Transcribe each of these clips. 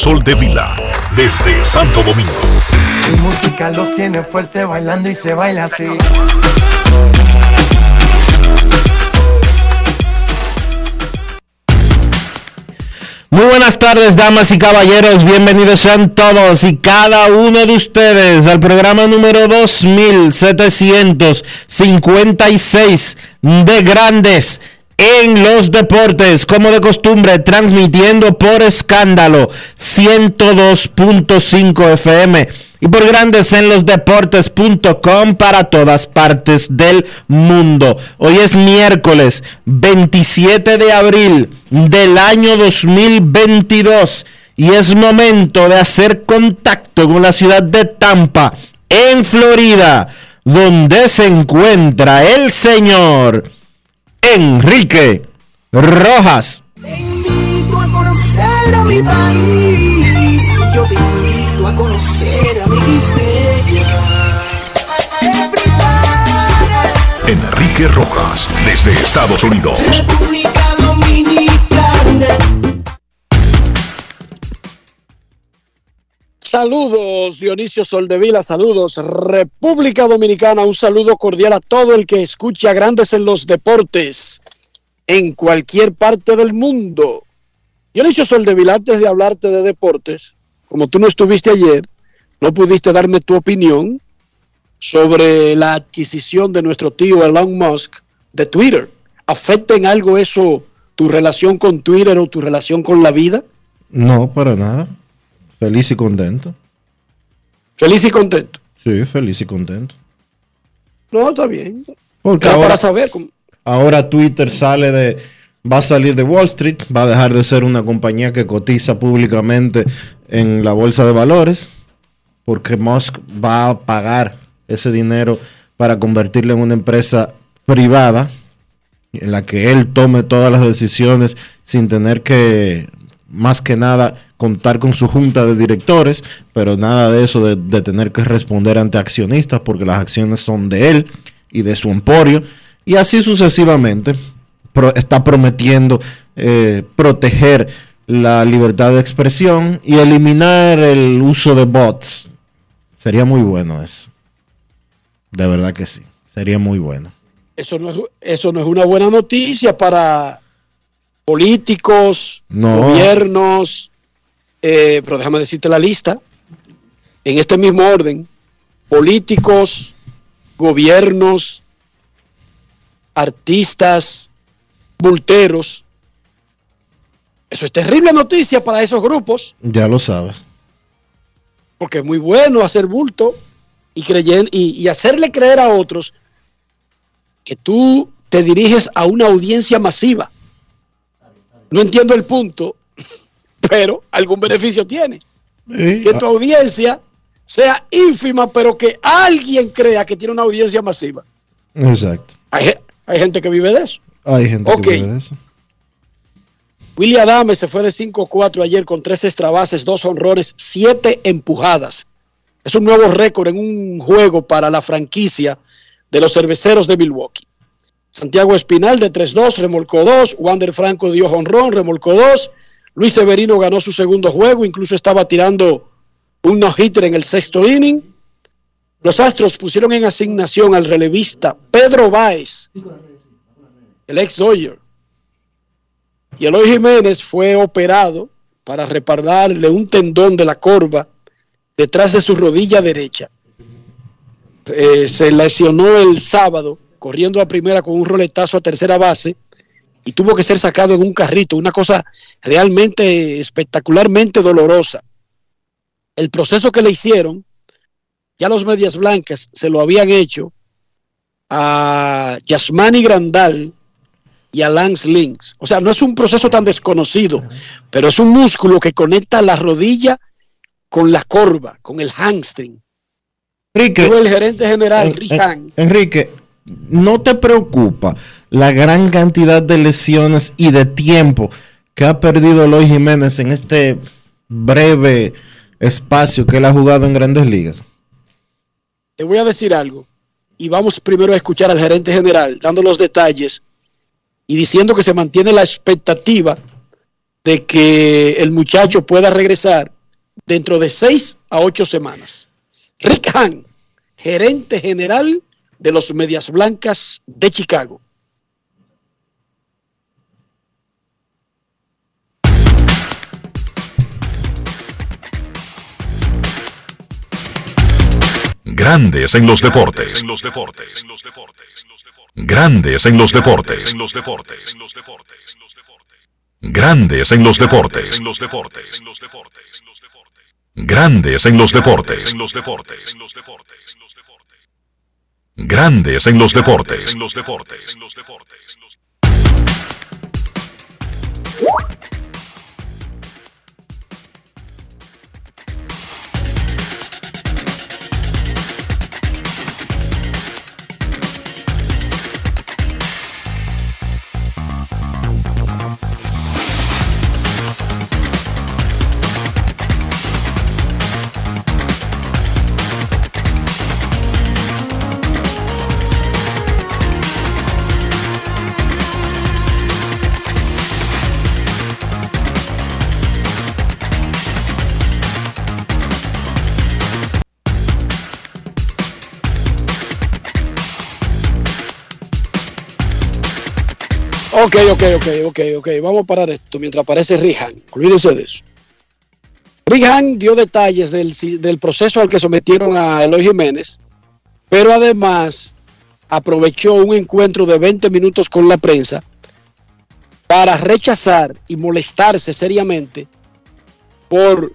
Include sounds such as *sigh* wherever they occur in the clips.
Dionisio Soldevila, desde Santo Domingo. Mi música los tiene fuerte bailando y se baila así. Muy buenas tardes, damas y caballeros. Bienvenidos sean todos y cada uno de ustedes al programa número 2756 de Grandes en los Deportes, como de costumbre, transmitiendo por escándalo 102.5 FM y por grandes en los deportes.com para todas partes del mundo. Hoy es miércoles 27 de abril del año 2022 y es momento de hacer contacto con la ciudad de Tampa, en Florida, donde se encuentra el señor Enrique Rojas. Te invito a conocer a mi país. Yo te invito a conocer a mi Quispeya. Enrique Rojas, desde Estados Unidos. República Dominicana. Saludos Dionisio Soldevila, saludos República Dominicana, un saludo cordial a todo el que escucha Grandes en los Deportes en cualquier parte del mundo. Dionisio Soldevila, antes de hablarte de deportes, como tú no estuviste ayer, no pudiste darme tu opinión sobre la adquisición de nuestro tío Elon Musk de Twitter. ¿Afecta en algo eso tu relación con Twitter o tu relación con la vida? No, para nada. Feliz y contento. Feliz y contento. Sí, feliz y contento. No, está bien. Porque Era ahora, para saber cómo- ahora Twitter sale de. Va a salir de Wall Street, va a dejar de ser una compañía que cotiza públicamente en la bolsa de valores, porque Musk va a pagar ese dinero para convertirlo en una empresa privada en la que él tome todas las decisiones sin tener que, más que nada, contar con su junta de directores, pero nada de eso de, tener que responder ante accionistas, porque las acciones son de él y de su emporio, y así sucesivamente. Está prometiendo eh, proteger la libertad de expresión y eliminar el uso de bots. Sería muy bueno eso. De verdad que sí. Sería muy bueno. Eso no es, eso no es una buena noticia para políticos, No. gobiernos, eh, pero déjame decirte la lista. En este mismo orden, políticos, gobiernos, artistas, bulteros. Eso es terrible noticia para esos grupos, Ya lo sabes. porque es muy bueno hacer bulto y, creyen- y, y hacerle creer a otros que tú te diriges a una audiencia masiva. No entiendo el punto, *laughs* pero algún beneficio tiene. Sí, Que tu audiencia sea ínfima, pero que alguien crea que tiene una audiencia masiva. Exacto. Hay, ge- hay gente que vive de eso. Hay gente que vive de eso. William Adame se fue de 5-4 ayer con tres extrabases, dos honrores, siete empujadas. Es un nuevo récord en un juego para la franquicia de los cerveceros de Milwaukee. Santiago Espinal de 3-2, remolcó 2. Wander Franco dio honrón, remolcó 2. Luis Severino ganó su segundo juego, incluso estaba tirando un no-hitter en el sexto inning. Los Astros pusieron en asignación al relevista Pedro Báez, el ex Dodger. Y Eloy Jiménez fue operado para repararle un tendón de la corva detrás de su rodilla derecha. Eh, se lesionó el sábado corriendo a primera con un roletazo a tercera base y tuvo que ser sacado en un carrito, una cosa realmente espectacularmente dolorosa. El proceso que le hicieron ya los medias blancas se lo habían hecho a Yasmani Grandal y a Lance Links. O sea, no es un proceso tan desconocido, pero es un músculo que conecta la rodilla con la corva, con el hamstring. Enrique, el gerente general, en- Rick en-. Enrique, ¿no te preocupa la gran cantidad de lesiones y de tiempo que ha perdido Eloy Jiménez en este breve espacio que él ha jugado en grandes ligas? Te voy a decir algo. Y vamos primero a escuchar al gerente general dando los detalles y diciendo que se mantiene la expectativa de que el muchacho pueda regresar dentro de seis a ocho semanas. Rick Hahn, gerente general de los Medias Blancas de Chicago. Grandes en los deportes. Grandes en los deportes. Grandes en los deportes. Grandes en los deportes. Grandes en los deportes. Grandes en los deportes. En los deportes. Ok, ok, ok, ok, ok. Vamos a parar esto mientras aparece Rihan. Olvídense de eso. Rihan dio detalles del, del proceso al que sometieron a Eloy Jiménez, pero además aprovechó un encuentro de 20 minutos con la prensa para rechazar y molestarse seriamente por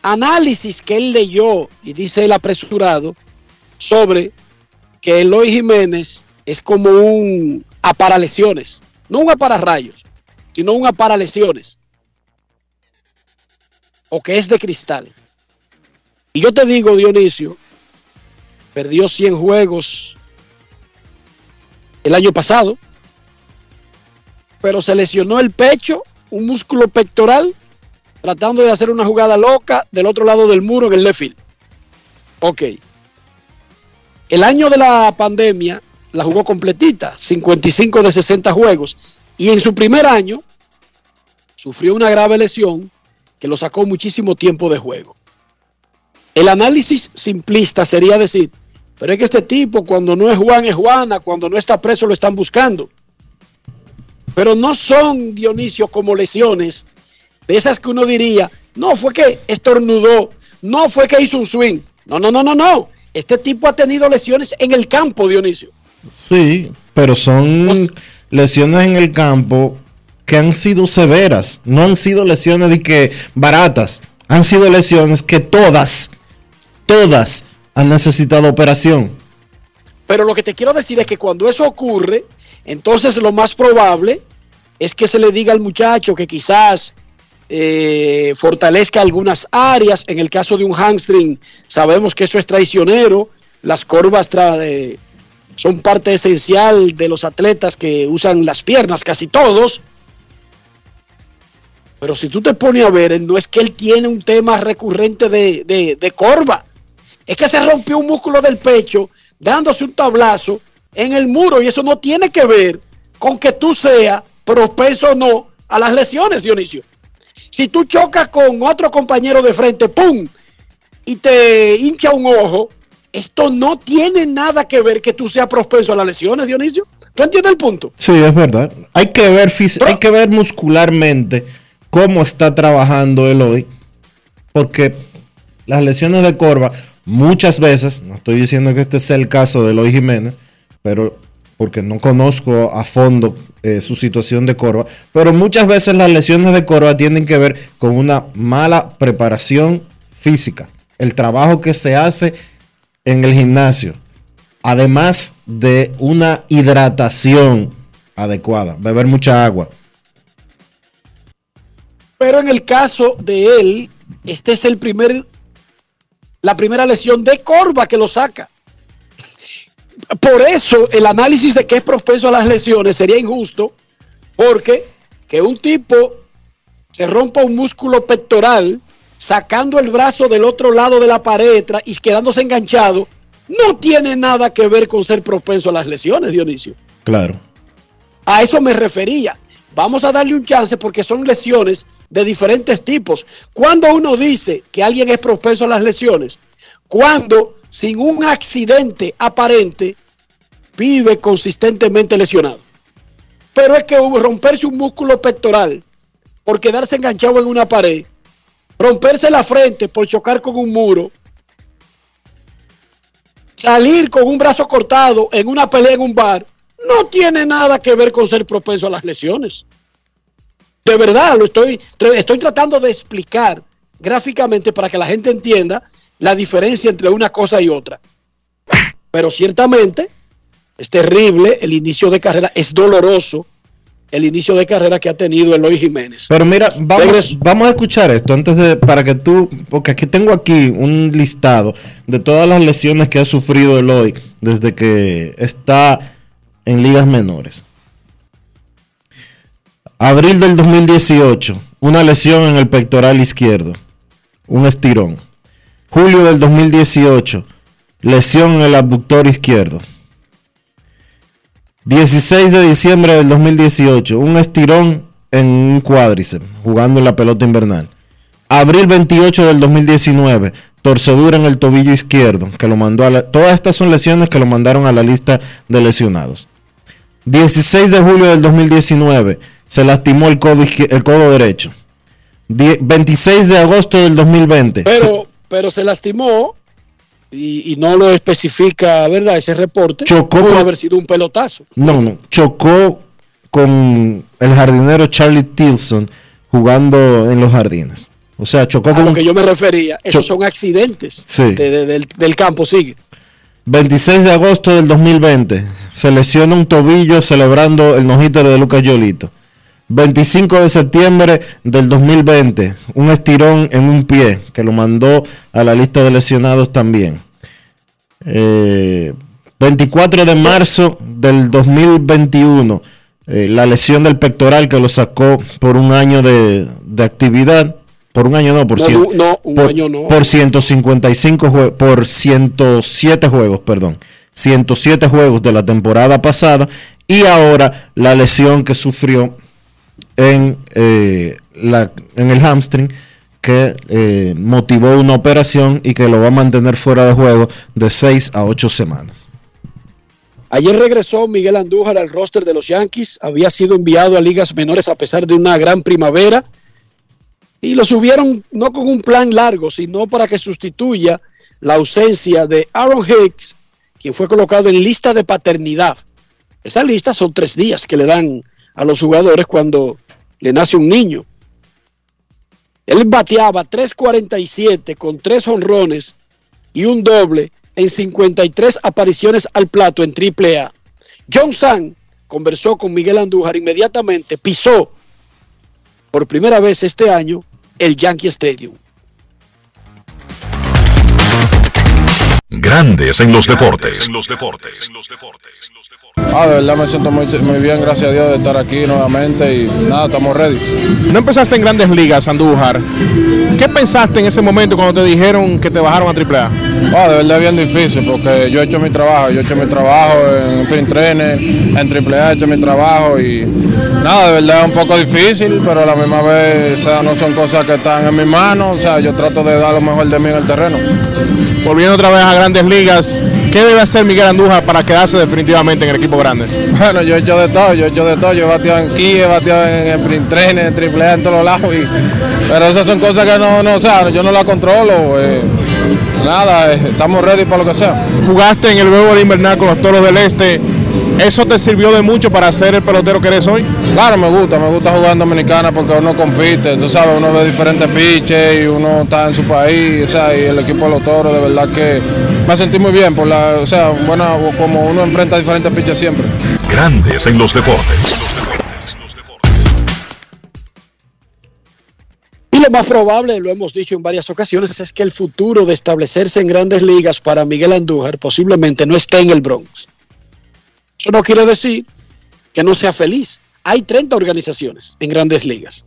análisis que él leyó y dice el apresurado sobre que Eloy Jiménez es como un aparalesiones, no un apararrayos, sino un aparalesiones, o que es de cristal. Y yo te digo, Dionisio, perdió 100 juegos el año pasado, pero se lesionó el pecho, un músculo pectoral, tratando de hacer una jugada loca del otro lado del muro en el left. Ok. El año de la pandemia la jugó completita, 55 de 60 juegos. Y en su primer año sufrió una grave lesión que lo sacó muchísimo tiempo de juego. El análisis simplista sería decir, pero es que este tipo cuando no es Juan es Juana, cuando no está preso lo están buscando. Pero no son, Dionisio, como lesiones de esas que uno diría, no fue que estornudó, no fue que hizo un swing. No, no, no, no, no. Este tipo ha tenido lesiones en el campo, Dionisio. Sí, pero son Pues- lesiones en el campo que han sido severas, no han sido lesiones de que baratas, han sido lesiones que todas, todas han necesitado operación. Pero lo que te quiero decir es que cuando eso ocurre, entonces lo más probable es que se le diga al muchacho que quizás eh, fortalezca algunas áreas. En el caso de un hamstring, sabemos que eso es traicionero. Las corvas tra- eh, son parte esencial de los atletas que usan las piernas, casi todos. Pero si tú te pones a ver, no es que él tiene un tema recurrente de, de, corva. Es que se rompió un músculo del pecho dándose un tablazo en el muro y eso no tiene que ver con que tú seas propenso o no a las lesiones, Dionisio. Si tú chocas con otro compañero de frente, ¡pum! y te hincha un ojo, esto no tiene nada que ver que tú seas propenso a las lesiones, Dionisio. ¿Tú entiendes el punto? Sí, es verdad. Hay que ver, hay que ver muscularmente cómo está trabajando él hoy. Porque las lesiones de Corva, muchas veces, no estoy diciendo que este sea el caso de Eloy Jiménez, pero porque no conozco a fondo eh, su situación de Corva, pero muchas veces las lesiones de Corva tienen que ver con una mala preparación física. El trabajo que se hace en el gimnasio, además de una hidratación adecuada, beber mucha agua. Pero en el caso de él, este es el primer, la primera lesión de Corva que lo saca. Por eso el análisis de que es propenso a las lesiones sería injusto, porque que un tipo se rompa un músculo pectoral sacando el brazo del otro lado de la pared y quedándose enganchado, no tiene nada que ver con ser propenso a las lesiones, Dionisio. Claro. A eso me refería. Vamos a darle un chance porque son lesiones de diferentes tipos. Cuando uno dice que alguien es propenso a las lesiones, cuando sin un accidente aparente vive consistentemente lesionado. Pero es que romperse un músculo pectoral por quedarse enganchado en una pared, romperse la frente por chocar con un muro, salir con un brazo cortado en una pelea en un bar, no tiene nada que ver con ser propenso a las lesiones. De verdad, lo estoy, estoy tratando de explicar gráficamente para que la gente entienda la diferencia entre una cosa y otra. Pero ciertamente es terrible el inicio de carrera, es doloroso el inicio de carrera que ha tenido Eloy Jiménez. Pero mira, vamos, Regreso. vamos a escuchar esto antes de, para que tú, porque aquí tengo aquí un listado de todas las lesiones que ha sufrido Eloy desde que está en ligas menores. Abril del 2018, una lesión en el pectoral izquierdo, un estirón. Julio del 2018, lesión en el abductor izquierdo. 16 de diciembre del 2018, un estirón en un cuádriceps, jugando en la pelota invernal. Abril 28 del 2019, torcedura en el tobillo izquierdo, que lo mandó a la, todas estas son lesiones que lo mandaron a la lista de lesionados. 16 de julio del 2019, se lastimó el codo, izquier- el codo derecho. Die- 26 de agosto del 2020, se- Pero, pero se lastimó y, y no lo especifica, ¿verdad? Ese reporte. Chocó Pudo con- haber sido un pelotazo. No, no. Chocó con el jardinero Charlie Tilson jugando en los jardines. O sea, chocó A con lo que yo me refería. Esos son accidentes Sí. de- de- del, del campo. Sigue. 26 de agosto del 2020. Se lesiona un tobillo celebrando el no-hitter de Lucas Yolito. 25 de septiembre del 2020. Un estirón en un pie que lo mandó a la lista de lesionados también. Eh, 24 de marzo del 2021. eh, la lesión del pectoral que lo sacó por un año de, de actividad. Por un año no, por No, cien- no, un por, año no. por 155 jue- por 107 juegos, perdón. 107 juegos de la temporada pasada y ahora la lesión que sufrió en, eh, la, en el hamstring que eh, motivó una operación y que lo va a mantener fuera de juego de 6 a 8 semanas. Ayer regresó Miguel Andújar al roster de los Yankees. Había sido enviado a ligas menores a pesar de una gran primavera. Y lo subieron no con un plan largo, sino para que sustituya la ausencia de Aaron Hicks, quien fue colocado en lista de paternidad. Esa lista son tres días que le dan a los jugadores cuando le nace un niño. Él bateaba 3.47 con tres honrones y un doble en 53 apariciones al plato en AAA. John San conversó con Miguel Andújar inmediatamente, pisó por primera vez este año el Yankee Stadium. Grandes en los deportes. En los deportes. Ah, de verdad me siento muy, muy bien, gracias a Dios, de estar aquí nuevamente y nada, estamos ready. No empezaste en grandes ligas, Andújar. ¿Qué pensaste en ese momento cuando te dijeron que te bajaron a AAA? Ah, de verdad bien difícil porque yo he hecho mi trabajo, yo he hecho mi trabajo en Sprint Trainer, en AAA he hecho mi trabajo y nada, de verdad es un poco difícil, pero a la misma vez o sea, no son cosas que están en mis manos, o sea, yo trato de dar lo mejor de mí en el terreno. Volviendo otra vez a grandes ligas. ¿Qué debe hacer Miguel Andújar para quedarse definitivamente en el equipo grande? Bueno, yo he hecho de todo, yo he hecho de todo. Yo he bateado en Kia, he bateado en, Sprint Trainer, en Triple A, en todos lados. y- pero esas son cosas que no, no o sea, yo no las controlo. eh, nada, eh, estamos ready para lo que sea. Jugaste en el juego de invernal con los Toros del Este. ¿Eso te sirvió de mucho para ser el pelotero que eres hoy? Claro, me gusta, me gusta jugar en Dominicana porque uno compite, tú sabes, uno ve diferentes pitches y uno está en su país, o sea, y el equipo de los toros, de verdad que me sentí muy bien, por la, o sea, bueno, como uno enfrenta diferentes pitches siempre. Grandes en los deportes. Y lo más probable, lo hemos dicho en varias ocasiones, es que el futuro de establecerse en grandes ligas para Miguel Andújar posiblemente no esté en el Bronx. Eso no quiere decir que no sea feliz. Hay 30 organizaciones en grandes ligas.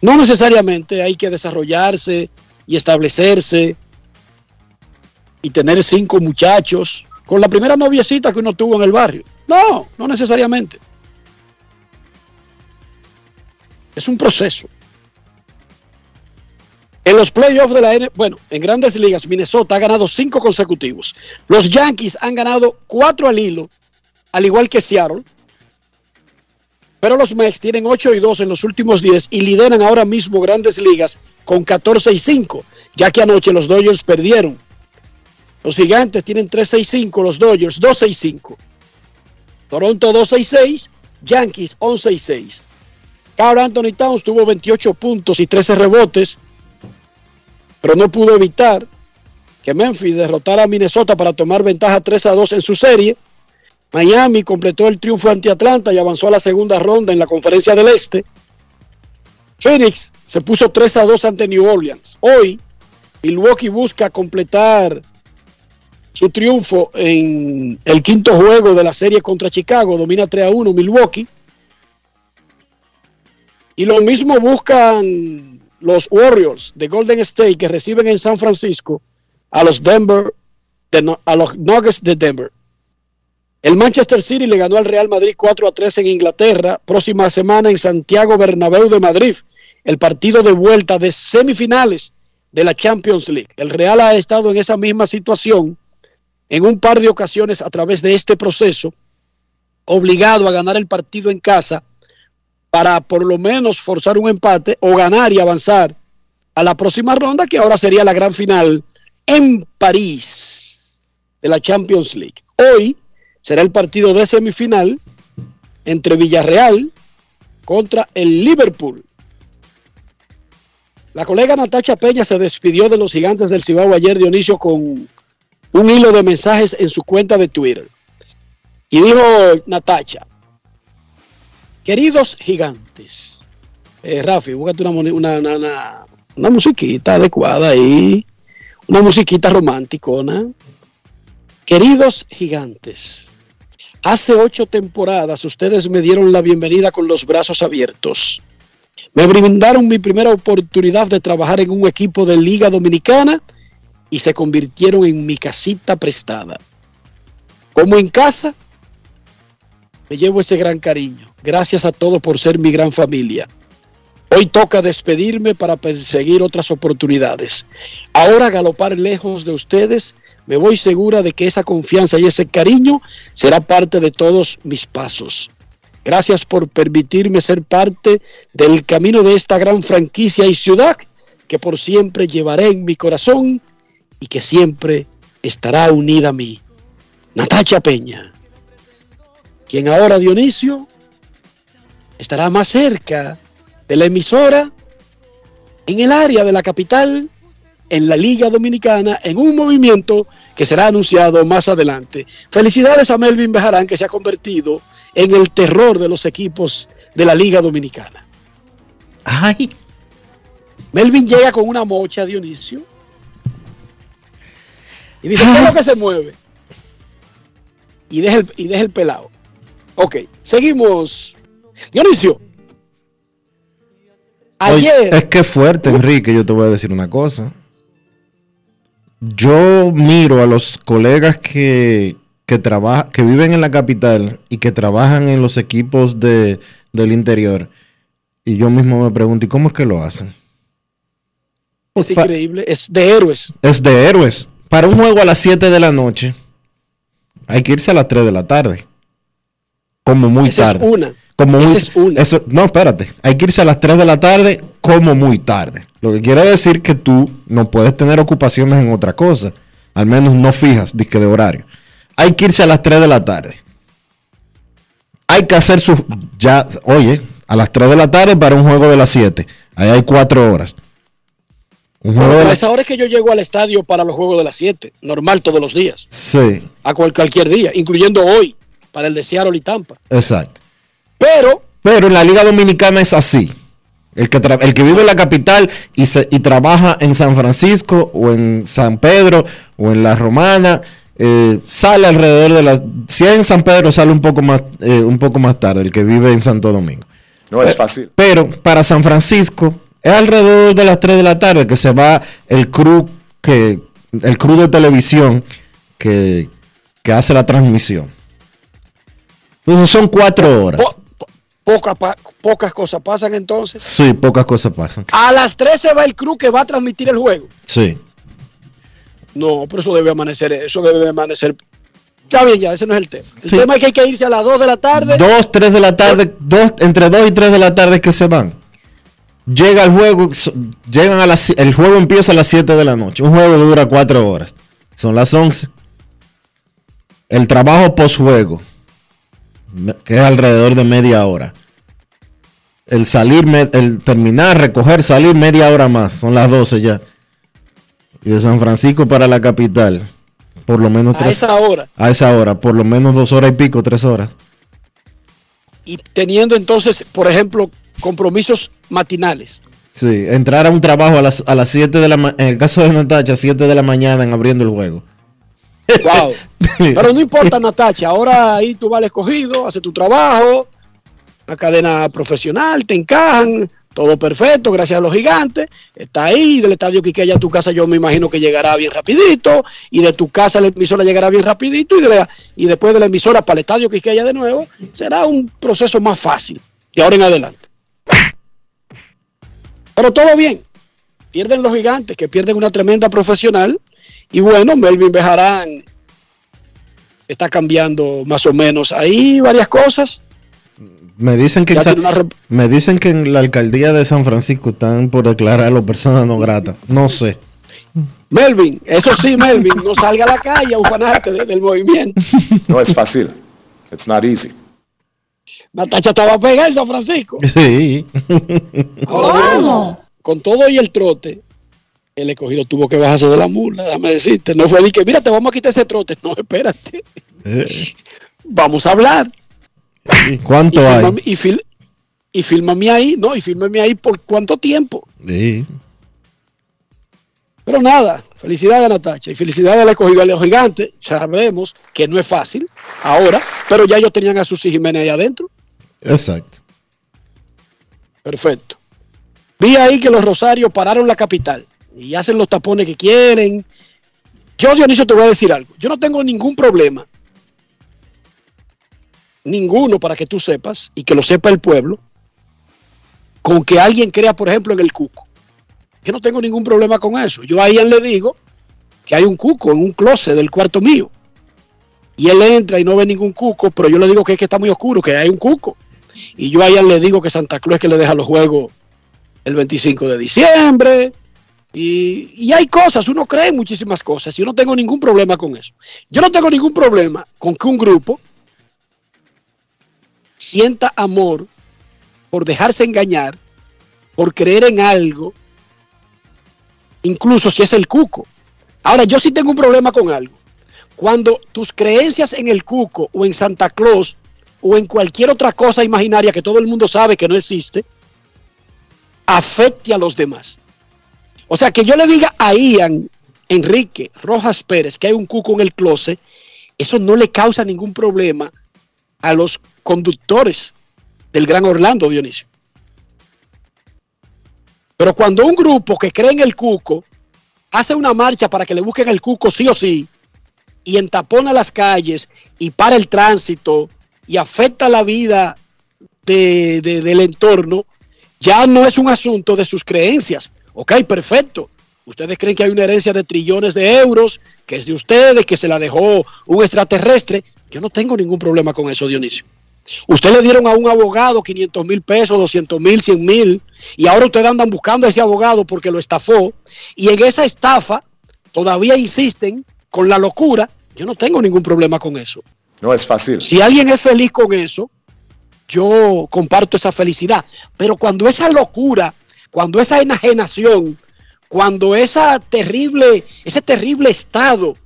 No necesariamente hay que desarrollarse y establecerse y tener cinco muchachos con la primera noviecita que uno tuvo en el barrio. No, no necesariamente. Es un proceso. En los playoffs de la N, bueno, en grandes ligas, Minnesota ha ganado cinco consecutivos. Los Yankees han ganado cuatro al hilo, al igual que Seattle. Pero los Mex tienen 8 y 2 en los últimos 10 y lideran ahora mismo grandes ligas con 14 y 5, ya que anoche los Dodgers perdieron. Los gigantes tienen 3 y 5, los Dodgers 12 y 5. Toronto 12 y 6, Yankees 11 y 6. Carl Anthony Towns tuvo 28 puntos y 13 rebotes, pero no pudo evitar que Memphis derrotara a Minnesota para tomar ventaja 3 a 2 en su serie. Miami completó el triunfo ante Atlanta y avanzó a la segunda ronda en la conferencia del Este. Phoenix se puso 3 a 2 ante New Orleans. Hoy, Milwaukee busca completar su triunfo en el quinto juego de la serie contra Chicago. Domina 3 a 1 Milwaukee. Y lo mismo buscan los Warriors de Golden State que reciben en San Francisco a los Denver, a los Nuggets de Denver. El Manchester City le ganó al Real Madrid 4 a 3 en Inglaterra. Próxima semana en Santiago Bernabéu de Madrid. El partido de vuelta de semifinales de la Champions League. El Real ha estado en esa misma situación en un par de ocasiones a través de este proceso, obligado a ganar el partido en casa para por lo menos forzar un empate o ganar y avanzar a la próxima ronda, que ahora sería la gran final en París de la Champions League. Hoy será el partido de semifinal entre Villarreal contra el Liverpool. La colega Natacha Peña se despidió de los gigantes del Cibao ayer, Dionisio, con un hilo de mensajes en su cuenta de Twitter. Y dijo Natacha, queridos gigantes, eh, Rafi, búscate una, musiquita adecuada ahí, una musiquita romanticona. Queridos gigantes, hace ocho temporadas ustedes me dieron la bienvenida con los brazos abiertos. Me brindaron mi primera oportunidad de trabajar en un equipo de Liga Dominicana y se convirtieron en mi casita prestada. Como en casa, me llevo ese gran cariño. Gracias a todos por ser mi gran familia. Hoy toca despedirme para perseguir otras oportunidades. Ahora galopar lejos de ustedes, me voy segura de que esa confianza y ese cariño será parte de todos mis pasos. Gracias por permitirme ser parte del camino de esta gran franquicia y ciudad que por siempre llevaré en mi corazón y que siempre estará unida a mí. Natacha Peña, quien ahora Dionisio estará más cerca de la emisora en el área de la capital, en la Liga Dominicana, en un movimiento que será anunciado más adelante. Felicidades a Melvin Bejarán, que se ha convertido en el terror de los equipos de la Liga Dominicana. Ay, Melvin llega con una mocha, Dionisio, y dice, ¿qué es lo que se mueve? Y deja el, y deja el pelado. Ok, seguimos. Dionisio. Oye, es que fuerte, Enrique, yo te voy a decir una cosa. Yo miro a los colegas que, que, trabaja- que viven en la capital y que trabajan en los equipos de, del interior. Y yo mismo me pregunto, ¿y cómo es que lo hacen? es increíble, es de héroes. Es de héroes. para un juego a las 7 de la noche, hay que irse a las 3 de la tarde. Como muy Esa tarde. es una. Como Esa muy, es una. eso- no, espérate. Hay que irse a las 3 de la tarde como muy tarde. Lo que quiere decir que tú no puedes tener ocupaciones en otra cosa. Al menos no fijas, disque de horario. Hay que irse a las 3 de la tarde. Hay que hacer sus... Ya, oye, a las 3 de la tarde para un juego de las 7. Ahí hay 4 horas. Bueno, a esa hora es que yo llego al estadio para los juegos de las 7, normal todos los días, Sí, a cual- cualquier día, incluyendo hoy, para el de Seattle y Tampa. exacto. Pero, Pero en la Liga Dominicana es así. El que, el que vive en la capital y, se, y trabaja en San Francisco o en San Pedro o en La Romana, eh, sale alrededor de las... Si es en San Pedro, sale un poco, más, eh, un poco más tarde, el que vive en Santo Domingo. No es fácil. Pero para San Francisco es alrededor de las 3 de la tarde que se va el crew, que, el crew de televisión que, que hace la transmisión. Entonces son cuatro horas. Po- po- poca pocas cosas pasan entonces. Sí, pocas cosas pasan. A las 13 va el crew que va a transmitir el juego. Sí. No, pero eso debe amanecer, eso debe amanecer. Está bien, ya, ese no es el tema. El Sí. tema es que hay que irse a las 2 de la tarde. Dos, tres de la tarde, dos, entre dos y tres de la tarde que se van. Llega el juego, llegan a las, el juego empieza a las 7 de la noche. Un juego que dura cuatro horas. Son las 11. El trabajo post-juego, me- que es alrededor de media hora. El salir, el terminar, recoger, salir media hora más. Son las 12 ya. Y de San Francisco para la capital, por lo menos a tres. esa hora. A esa hora, por lo menos dos horas y pico, tres horas. Y teniendo entonces, por ejemplo, compromisos matinales. Sí, entrar a un trabajo a las, a las 7 de la mañana, en el caso de Natacha, 7 de la mañana en abriendo el juego. Wow. *laughs* Pero no importa, Natacha. Ahora ahí tú vas al escogido, haces tu trabajo, una cadena profesional, te encajan, todo perfecto, gracias a los gigantes. Está ahí, del estadio Quiqueya a tu casa, yo me imagino que llegará bien rapidito. Y de tu casa a la emisora llegará bien rapidito. Y, de la- y después de la emisora para el estadio Quiqueya de nuevo, será un proceso más fácil de ahora en adelante. Pero todo bien. Pierden los gigantes, que pierden una tremenda profesional. Y bueno, Melvin Bejarán está cambiando más o menos ahí varias cosas. Me dicen que, una me dicen que en la alcaldía de San Francisco están por declararlo persona no grata. No sé. Melvin, eso sí, Melvin, no salga a la calle a ufanarte de- del movimiento. No es fácil. It's not easy. Natacha estaba pegada en San Francisco. Sí. Ahora, con- Con todo y el trote, el escogido tuvo que bajarse de la mula, déjame decirte. No fue de que, mira, te vamos a quitar ese trote. No, espérate. Eh, Vamos a hablar. Y, ¿Cuánto hay? y, fil- y fírmame ahí, no, y fírmame ahí por cuánto tiempo. Sí. Pero nada, felicidades a Natacha y felicidades al escogido a los gigantes. Sabremos que no es fácil ahora, pero ya ellos tenían a Susi Jiménez ahí adentro. Exacto. Perfecto. Vi ahí que los Rosarios pararon la capital y hacen los tapones que quieren. Yo, Dionisio, te voy a decir algo. Yo no tengo ningún problema. Ninguno para que tú sepas y que lo sepa el pueblo. Con que alguien crea, por ejemplo, en el cuco. Yo no tengo ningún problema con eso. Yo a Ian le digo que hay un cuco en un closet del cuarto mío. Y él entra y no ve ningún cuco, pero yo le digo que es que está muy oscuro, que hay un cuco. Y yo a Ian le digo que Santa Cruz es que le deja los juegos el 25 de diciembre. Y, y hay cosas, uno cree en muchísimas cosas. Yo no tengo ningún problema con eso. Yo no tengo ningún problema con que un grupo sienta amor por dejarse engañar, por creer en algo, incluso si es el cuco. Ahora, yo sí tengo un problema con algo. Cuando tus creencias en el cuco o en Santa Claus o en cualquier otra cosa imaginaria que todo el mundo sabe que no existe, afecte a los demás. O sea, que yo le diga a Ian Enrique Rojas Pérez que hay un cuco en el closet, eso no le causa ningún problema a los conductores del Gran Orlando, Dionisio. Pero cuando un grupo que cree en el cuco hace una marcha para que le busquen el cuco sí o sí, y entapona las calles y para el tránsito y afecta la vida de- de- del entorno, ya no es un asunto de sus creencias. Ok, perfecto. Ustedes creen que hay una herencia de trillones de euros, que es de ustedes, que se la dejó un extraterrestre. Yo no tengo ningún problema con eso, Dionisio. Usted le dieron a un abogado 500 mil pesos, 200 mil, 100 mil, y ahora ustedes andan buscando a ese abogado porque lo estafó, y en esa estafa todavía insisten con la locura. Yo no tengo ningún problema con eso. No es fácil. Si alguien es feliz con eso, yo comparto esa felicidad. Pero cuando esa locura, cuando esa enajenación, cuando esa terrible, ese terrible estado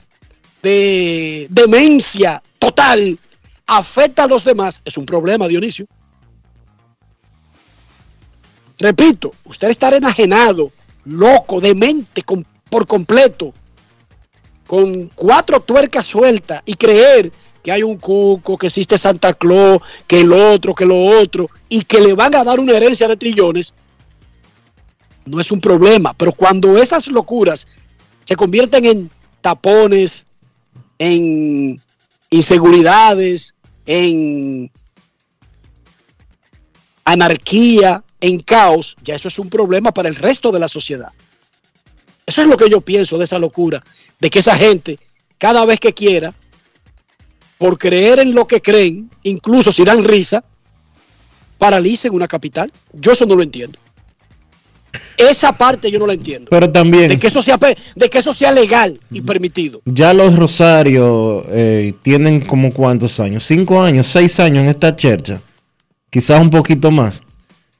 de demencia total afecta a los demás, es un problema, Dionisio. Repito, usted estar enajenado, loco, demente por completo, con cuatro tuercas sueltas y creer que hay un cuco, que existe Santa Claus, que el otro, que lo otro, y que le van a dar una herencia de trillones, no es un problema. Pero cuando esas locuras se convierten en tapones, en inseguridades, en anarquía, en caos, ya eso es un problema para el resto de la sociedad. Eso es lo que yo pienso de esa locura, de que esa gente, cada vez que quiera, por creer en lo que creen, incluso si dan risa, paralicen una capital. Yo eso no lo entiendo. Esa parte yo no la entiendo. Pero también, De que eso sea, de que eso sea legal y permitido. ya los Rosarios eh, tienen como cuántos años, cinco años, seis años en esta chercha, quizás un poquito más,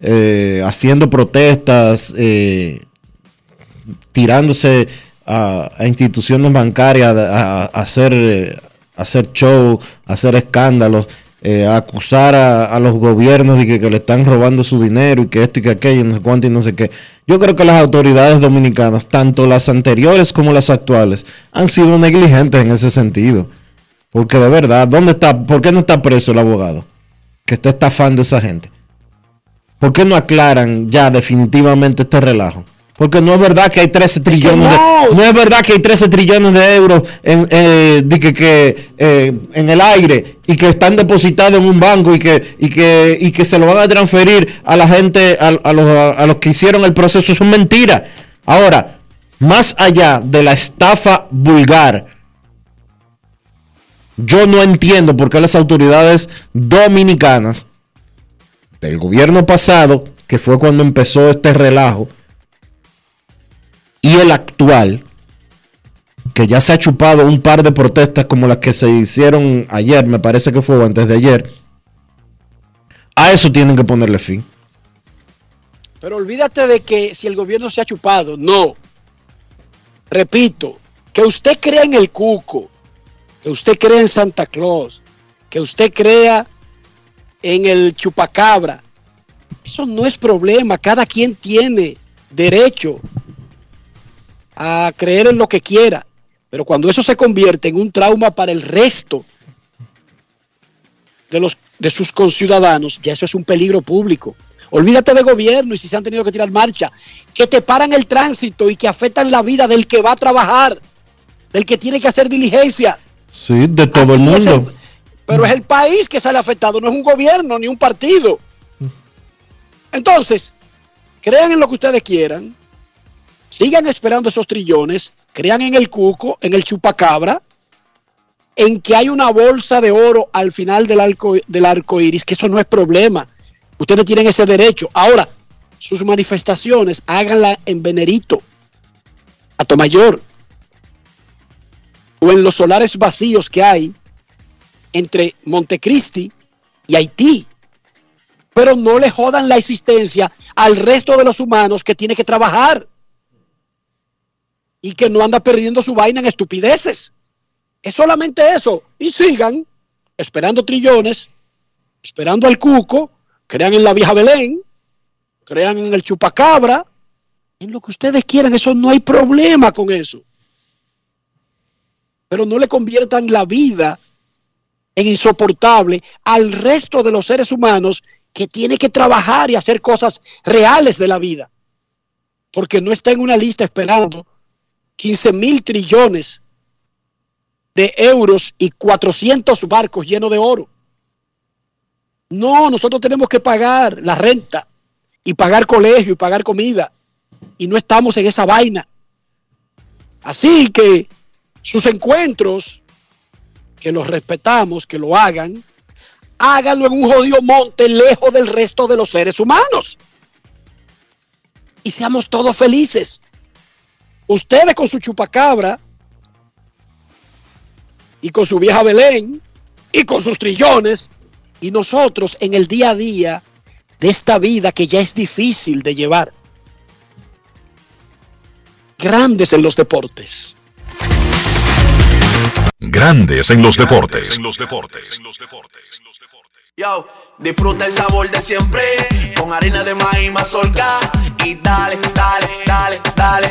eh, haciendo protestas, eh, tirándose a, a instituciones bancarias a, hacer, a hacer show, a hacer escándalos, eh, acusar a, los gobiernos de que, que le están robando su dinero y que esto y que aquello, no sé cuánto y no sé qué. Yo creo que las autoridades dominicanas, tanto las anteriores como las actuales, han sido negligentes en ese sentido. Porque de verdad, ¿dónde está? ¿Por qué no está preso el abogado que está estafando a esa gente? ¿Por qué no aclaran ya definitivamente este relajo? Porque no es verdad que hay 13 trillones de, no. no es verdad que hay 13 trillones de euros en, eh, de que, que, eh, en el aire y que están depositados en un banco y que, y que, y que se lo van a transferir a la gente, a, a los, a los que hicieron el proceso. Eso es mentira. Ahora, más allá de la estafa vulgar, yo no entiendo por qué las autoridades dominicanas del gobierno pasado, que fue cuando empezó este relajo, y el actual, que ya se ha chupado un par de protestas como las que se hicieron ayer, me parece que fue antes de ayer, a eso tienen que ponerle fin. Pero olvídate de que si el gobierno se ha chupado, no. Repito, que usted crea en el cuco, que usted crea en Santa Claus, que usted crea en el chupacabra, eso no es problema. Cada quien tiene derecho a creer en lo que quiera. Pero cuando eso se convierte en un trauma para el resto de, los, de sus conciudadanos, ya eso es un peligro público. Olvídate de gobierno y si se han tenido que tirar marcha, que te paran el tránsito y que afectan la vida del que va a trabajar, del que tiene que hacer diligencias. Sí, de todo el es mundo. el- pero es el país que sale afectado, no es un gobierno ni un partido. Entonces, crean en lo que ustedes quieran, sigan esperando esos trillones, crean en el cuco, en el chupacabra, en que hay una bolsa de oro al final del arco, del arco iris, que eso no es problema. Ustedes tienen ese derecho. Ahora, sus manifestaciones, háganla en Venerito, a Tomayor, o en los solares vacíos que hay entre Montecristi y Haití. Pero no le jodan la existencia al resto de los humanos que tiene que trabajar y que no anda perdiendo su vaina en estupideces. Es solamente eso. Y sigan esperando trillones, esperando al cuco, crean en la vieja Belén, crean en el chupacabra, en lo que ustedes quieran. Eso no hay problema con eso. Pero no le conviertan la vida en insoportable al resto de los seres humanos que tiene que trabajar y hacer cosas reales de la vida. Porque no está en una lista esperando 15 mil trillones de euros y 400 barcos llenos de oro. No, nosotros tenemos que pagar la renta y pagar colegio y pagar comida. Y no estamos en esa vaina. Así que sus encuentros, que los respetamos, que lo hagan, háganlo en un jodido monte lejos del resto de los seres humanos. Y seamos todos felices. Ustedes con su chupacabra y con su vieja Belén y con sus trillones y nosotros en el día a día de esta vida que ya es difícil de llevar. Grandes en los deportes. Grandes en los deportes. Yo, disfruta el sabor de siempre con harina de maíz mazorca y dale, dale, dale, dale.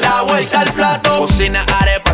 La vuelta al plato, cocina arepa,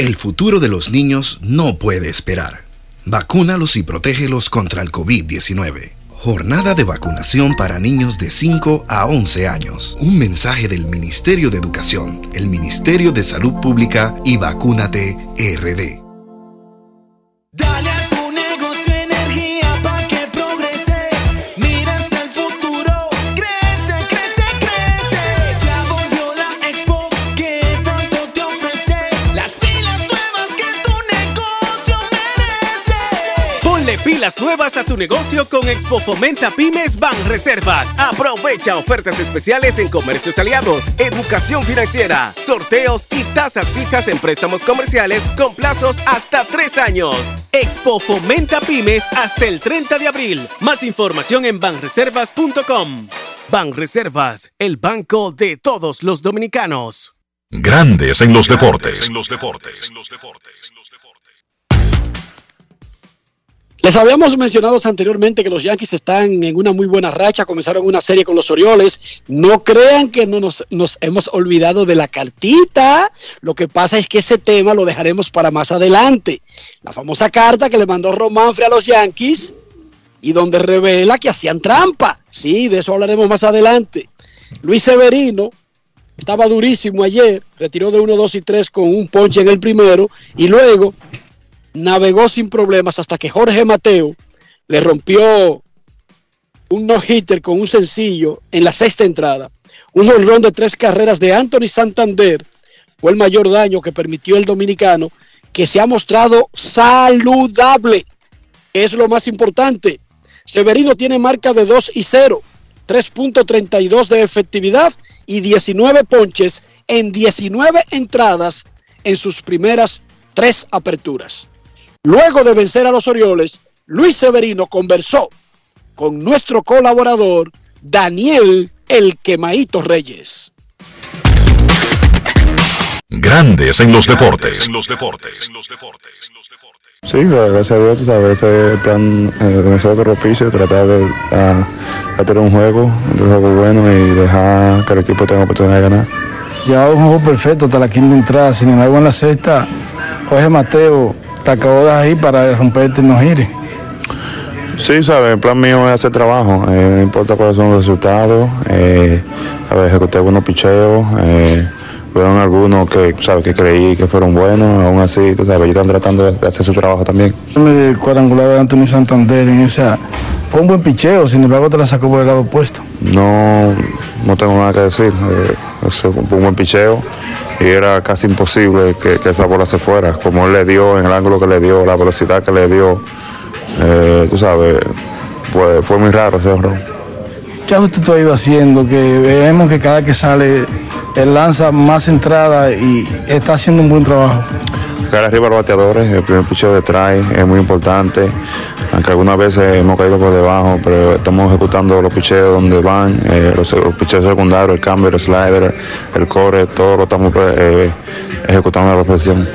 El futuro de los niños no puede esperar. Vacúnalos y protégelos contra el COVID-19. Jornada de vacunación para niños de 5 a 11 años. Un mensaje del Ministerio de Educación, el Ministerio de Salud Pública y Vacúnate RD. Nuevas a tu negocio con Expo Fomenta Pymes Ban Reservas. Aprovecha ofertas especiales en comercios aliados, educación financiera, sorteos y tasas fijas en préstamos comerciales con plazos hasta tres años. Expo Fomenta Pymes hasta el 30 de abril. Más información en banreservas.com. Banreservas, el banco de todos los dominicanos. Grandes en los deportes. Les habíamos mencionado anteriormente que los Yankees están en una muy buena racha, comenzaron una serie con los Orioles. No crean que no nos, hemos olvidado de la cartita. Lo que pasa es que ese tema lo dejaremos para más adelante. La famosa carta que le mandó Romanfre a los Yankees y donde revela que hacían trampa. Sí, de eso hablaremos más adelante. Luis Severino estaba durísimo ayer, retiró de 1, 2 y 3 con un ponche en el primero y luego navegó sin problemas hasta que Jorge Mateo le rompió un no-hitter con un sencillo en la sexta entrada. Un jonrón de tres carreras de Anthony Santander fue el mayor daño que permitió el dominicano, que se ha mostrado saludable. Es lo más importante. Severino tiene marca de 2 y 0, 3.32 de efectividad y 19 ponches en 19 entradas en sus primeras tres aperturas. Luego de vencer a los Orioles, Luis Severino conversó con nuestro colaborador Daniel El Quemaito Reyes. Grandes en los deportes. Sí, gracias a Dios, tú sabes, ese plan eh, de nosotros propicio, tratar de, de tener un juego, un juego bueno y dejar que el equipo tenga oportunidad de ganar. Llevaba un juego perfecto hasta la quinta entrada, sin embargo en la sexta, Jorge Mateo de ahí para romperte no gire. Sí, sabes, el plan mío es hacer trabajo, eh, no importa cuáles son los resultados, eh, sabes, ejecuté buenos picheos, eh, fueron algunos que, sabes, que creí que fueron buenos, aún así, tú sabes, ellos están tratando de hacer su trabajo también. El cuadrangular de Anthony Santander en esa, fue un buen picheo, sin embargo te la sacó por el lado opuesto. No, no tengo nada que decir. eh, fue un buen picheo y era casi imposible que, que esa bola se fuera. Como él le dio, en el ángulo que le dio, la velocidad que le dio, eh, tú sabes, pues fue muy raro ese honrón. ¿Qué ajuste tú has ido haciendo? Que vemos que cada que sale, él lanza más entrada y está haciendo un buen trabajo. Caer arriba los bateadores, el primer picheo de try es muy importante. Aunque algunas veces hemos caído por debajo, pero estamos ejecutando los picheos donde van, eh, los, los picheos secundarios, el cambio, el slider, el core, todo lo estamos eh, ejecutando la perfección.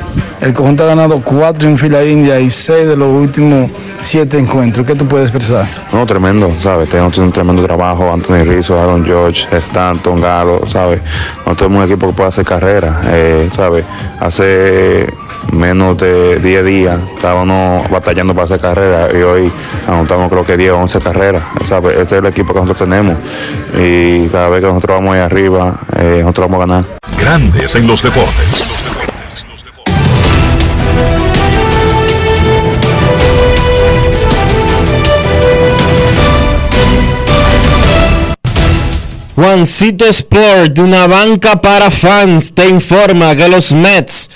El conjunto ha ganado cuatro en fila india y seis de los últimos siete encuentros. ¿Qué tú puedes expresar? No, tremendo, ¿sabes? Tenemos un tremendo trabajo. Anthony Rizzo, Aaron George, Stanton, Galo, ¿sabes? Nosotros tenemos un equipo que puede hacer carrera, eh, ¿sabes? Hace menos de 10 días estábamos batallando para hacer carrera y hoy anotamos creo que 10 o 11 carreras. Esa- Ese es el equipo que nosotros tenemos y cada vez que nosotros vamos ahí arriba, eh, nosotros vamos a ganar. Grandes en los deportes. Juancito Sport, de una banca para fans, te informa que los Mets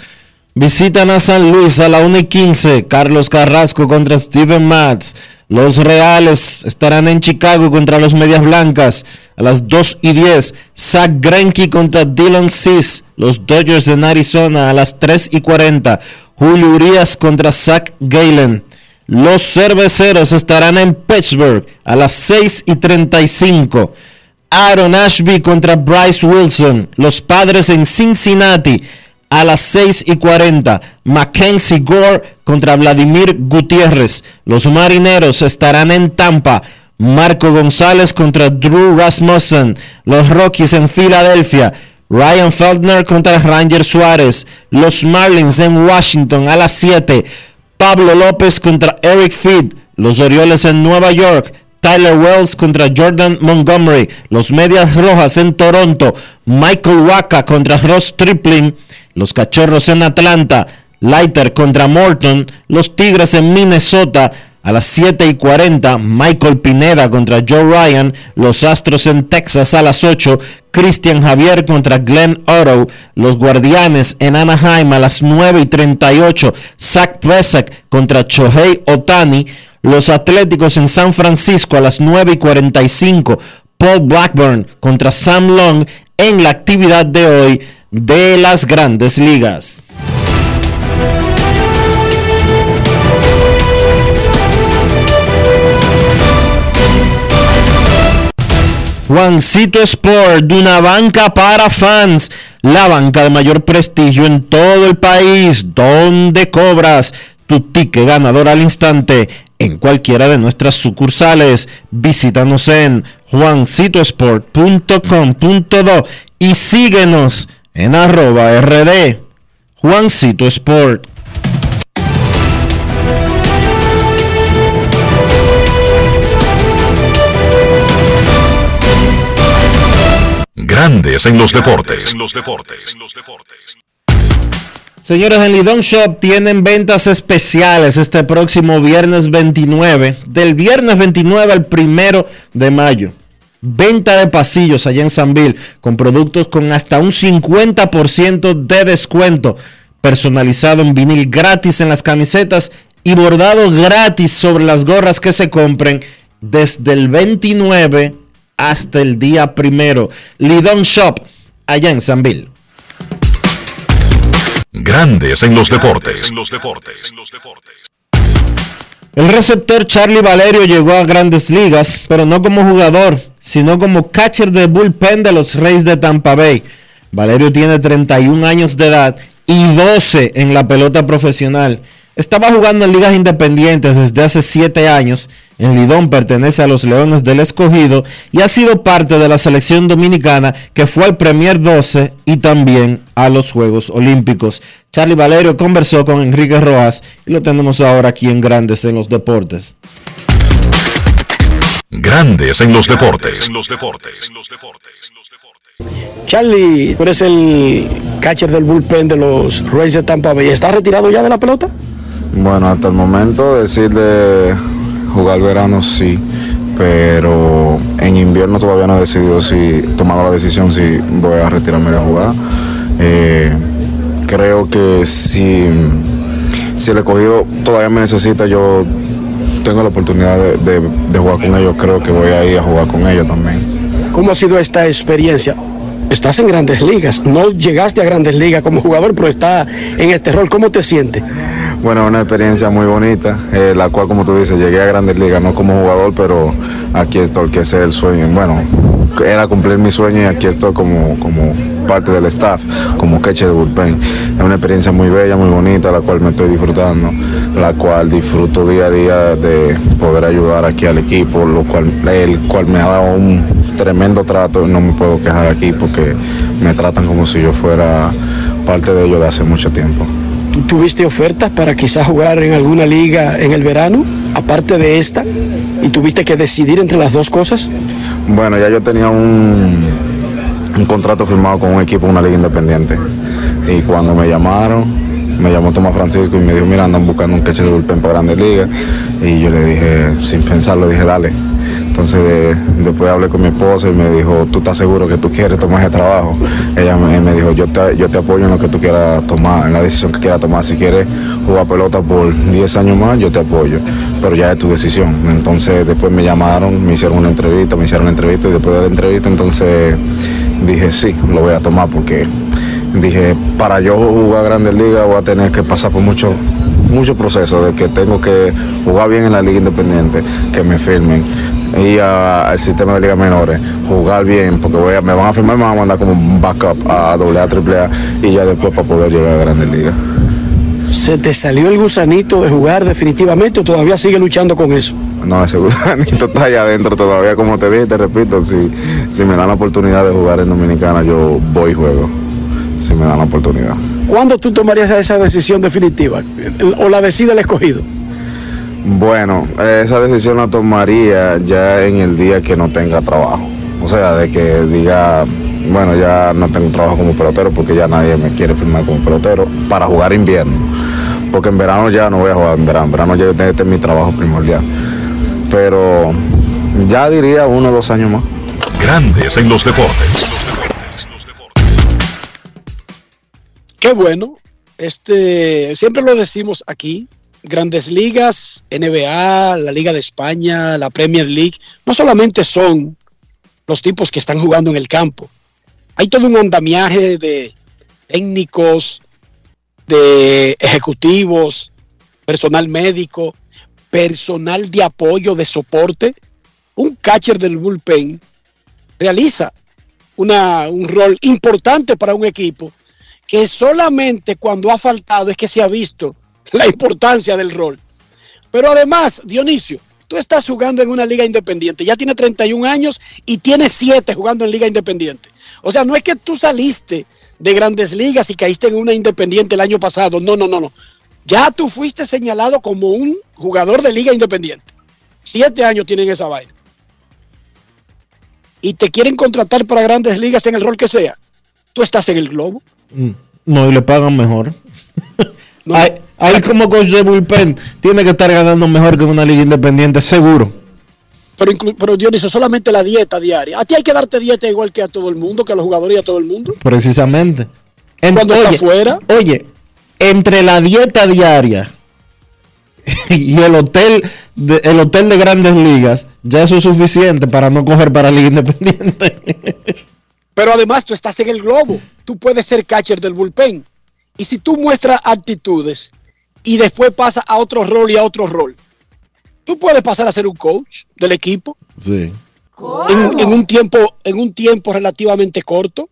visitan a San Luis a la 1 y 15. Carlos Carrasco contra Steven Matz. Los Reales estarán en Chicago contra los Medias Blancas a las 2 y 10. Zach Greinke contra Dylan Cis. Los Dodgers en Arizona a las 3 y 40. Julio Urias contra Zach Galen. Los Cerveceros estarán en Pittsburgh a las 6 y 35. Aaron Ashby contra Bryce Wilson. Los Padres en Cincinnati a las 6 y 40. Mackenzie Gore contra Vladimir Gutiérrez. Los Marineros estarán en Tampa. Marco González contra Drew Rasmussen. Los Rockies en Filadelfia. Ryan Feldner contra Ranger Suárez. Los Marlins en Washington a las 7. Pablo López contra Eric Feed. Los Orioles en Nueva York. Tyler Wells contra Jordan Montgomery. Los Medias Rojas en Toronto. Michael Waka contra Ross Tripling. Los Cachorros en Atlanta. Leiter contra Morton. Los Tigres en Minnesota. A las 7 y 40, Michael Pineda contra Joe Ryan. Los Astros en Texas a las 8. Christian Javier contra Glenn Otto. Los Guardianes en Anaheim a las 9 y 38. Zach Plesac contra Shohei Otani. Los Atléticos en San Francisco a las 9 y 45. Paul Blackburn contra Sam Long en la actividad de hoy de las grandes ligas. Juancito Sport, una banca para fans, la banca de mayor prestigio en todo el país, donde cobras tu ticket ganador al instante en cualquiera de nuestras sucursales. Visítanos en juancitosport.com.do y síguenos en arroba rd Juancito Sport. Grandes en los deportes. Señores, en Lidón Shop tienen ventas especiales este próximo viernes 29, del viernes 29 al primero de mayo. Venta de pasillos allá en Sanville con productos con hasta un 50% de descuento, personalizado en vinil gratis en las camisetas y bordado gratis sobre las gorras que se compren desde el 29 hasta el día primero. Lidón Shop allá en Sanville. Grandes en los deportes. El receptor Charlie Valerio llegó a grandes ligas, pero no como jugador, sino como catcher de bullpen de los Reyes de Tampa Bay. Valerio tiene 31 años de edad y 12 en la pelota profesional. Estaba jugando en ligas independientes desde hace 7 años. En Lidón pertenece a los Leones del Escogido y ha sido parte de la selección dominicana que fue al Premier 12 y también a los Juegos Olímpicos. Charlie Valerio conversó con Enrique Rojas y lo tenemos ahora aquí en Grandes en los Deportes. Grandes en los deportes. Charlie, tú eres el catcher del bullpen de los Rays de Tampa Bay. ¿Estás retirado ya de la pelota? Bueno, hasta el momento decir de jugar verano sí, pero en invierno todavía no he decidido si, he tomado la decisión si voy a retirarme de jugar. Eh, creo que si, si el escogido todavía me necesita, yo tengo la oportunidad de, de- de jugar con ellos, creo que voy a ir a jugar con ellos también. ¿Cómo ha sido esta experiencia? Estás en grandes ligas, no llegaste a grandes ligas como jugador, pero estás en este rol. ¿Cómo te sientes? Bueno, una experiencia muy bonita, eh, la cual, como tú dices, llegué a Grandes Ligas, no como jugador, pero aquí estoy, que es el sueño. Bueno, era cumplir mi sueño y aquí estoy como, como parte del staff, como catcher de bullpen. Es una experiencia muy bella, muy bonita, la cual me estoy disfrutando, la cual disfruto día a día de poder ayudar aquí al equipo, lo cual, el cual me ha dado un tremendo trato no me puedo quejar aquí porque me tratan como si yo fuera parte de ellos de hace mucho tiempo. ¿Tú tuviste ofertas para quizás jugar en alguna liga en el verano, aparte de esta, y tuviste que decidir entre las dos cosas? Bueno, ya yo tenía un, un contrato firmado con un equipo, una liga independiente. Y cuando me llamaron, me llamó Tomás Francisco y me dijo, mira, andan buscando un catcher de bullpen para Grandes Ligas. Y yo le dije, sin pensarlo, dije, dale. Entonces de- después hablé con mi esposa y me dijo, ¿tú estás seguro que tú quieres tomar ese trabajo? Ella me, dijo, yo te, yo te apoyo en lo que tú quieras tomar, en la decisión que quieras tomar. Si quieres jugar pelota por 10 años más, yo te apoyo. Pero ya es tu decisión. Entonces después me llamaron, me hicieron una entrevista, me hicieron una entrevista y después de la entrevista entonces dije, sí, lo voy a tomar porque dije, para yo jugar Grandes Ligas voy a tener que pasar por mucho, mucho proceso de que tengo que jugar bien en la Liga Independiente, que me firmen, ir al sistema de ligas menores, jugar bien, porque voy a- me van a firmar, me van a mandar como un backup a AA, AAA y ya después para poder llegar a Grandes Ligas. ¿Se te salió el gusanito de jugar definitivamente o todavía sigue luchando con eso? No, ese *laughs* gusanito está allá adentro todavía, como te dije, te repito, si, si me dan la oportunidad de jugar en Dominicana, yo voy y juego, si me dan la oportunidad. ¿Cuándo tú tomarías esa decisión definitiva? ¿O la decide el escogido? Bueno, esa decisión la tomaría ya en el día que no tenga trabajo. O sea, de que diga, bueno, ya no tengo trabajo como pelotero porque ya nadie me quiere firmar como pelotero para jugar invierno. Porque en verano ya no voy a jugar en verano. En verano ya yo tengo este es mi trabajo primordial. Pero ya diría uno o dos años más. Grandes en los deportes. Qué bueno. Este, siempre lo decimos aquí. Grandes ligas, NBA, la Liga de España, la Premier League, no solamente son los tipos que están jugando en el campo. Hay todo un andamiaje de técnicos, de ejecutivos, personal médico, personal de apoyo, de soporte. Un catcher del bullpen realiza una- un rol importante para un equipo que solamente cuando ha faltado es que se ha visto la importancia del rol. Pero además, Dionisio, tú estás jugando en una liga independiente, ya tiene 31 años y tiene 7 jugando en liga independiente. O sea, no es que tú saliste de grandes ligas y caíste en una independiente el año pasado, no, no, no, no. Ya tú fuiste señalado como un jugador de liga independiente. Siete años tienen esa vaina. Y te quieren contratar para grandes ligas en el rol que sea. Tú estás en el globo. Mm, No, y le pagan mejor. *laughs* Ahí, ahí como coach de bullpen tiene que estar ganando mejor que una liga independiente, seguro. Pero, pero Dionisio, solamente la dieta diaria. A ti hay que darte dieta igual que a todo el mundo, que a los jugadores y a todo el mundo. Precisamente. En- Cuando está fuera. Oye, entre la dieta diaria *laughs* y el hotel de, el hotel de grandes ligas, ya eso es suficiente para no coger para liga independiente. *laughs* Pero además tú estás en el globo. Tú puedes ser catcher del bullpen. Y si tú muestras actitudes y después pasas a otro rol y a otro rol, tú puedes pasar a ser un coach del equipo Sí. en, en un tiempo, en un tiempo relativamente corto.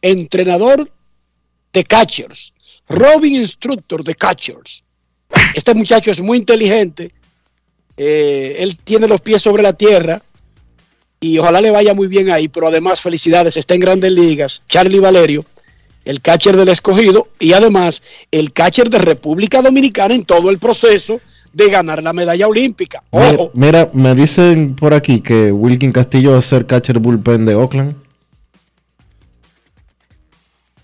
Entrenador de catchers. Robin Instructor de catchers. Este muchacho es muy inteligente. Eh, él tiene los pies sobre la tierra y ojalá le vaya muy bien ahí, pero además felicidades, está en grandes ligas. Charlie Valerio, el catcher del escogido y además el catcher de República Dominicana en todo el proceso de ganar la medalla olímpica. Mira, Ojo, mira, me dicen por aquí que Wilkin Castillo va a ser catcher bullpen de Oakland.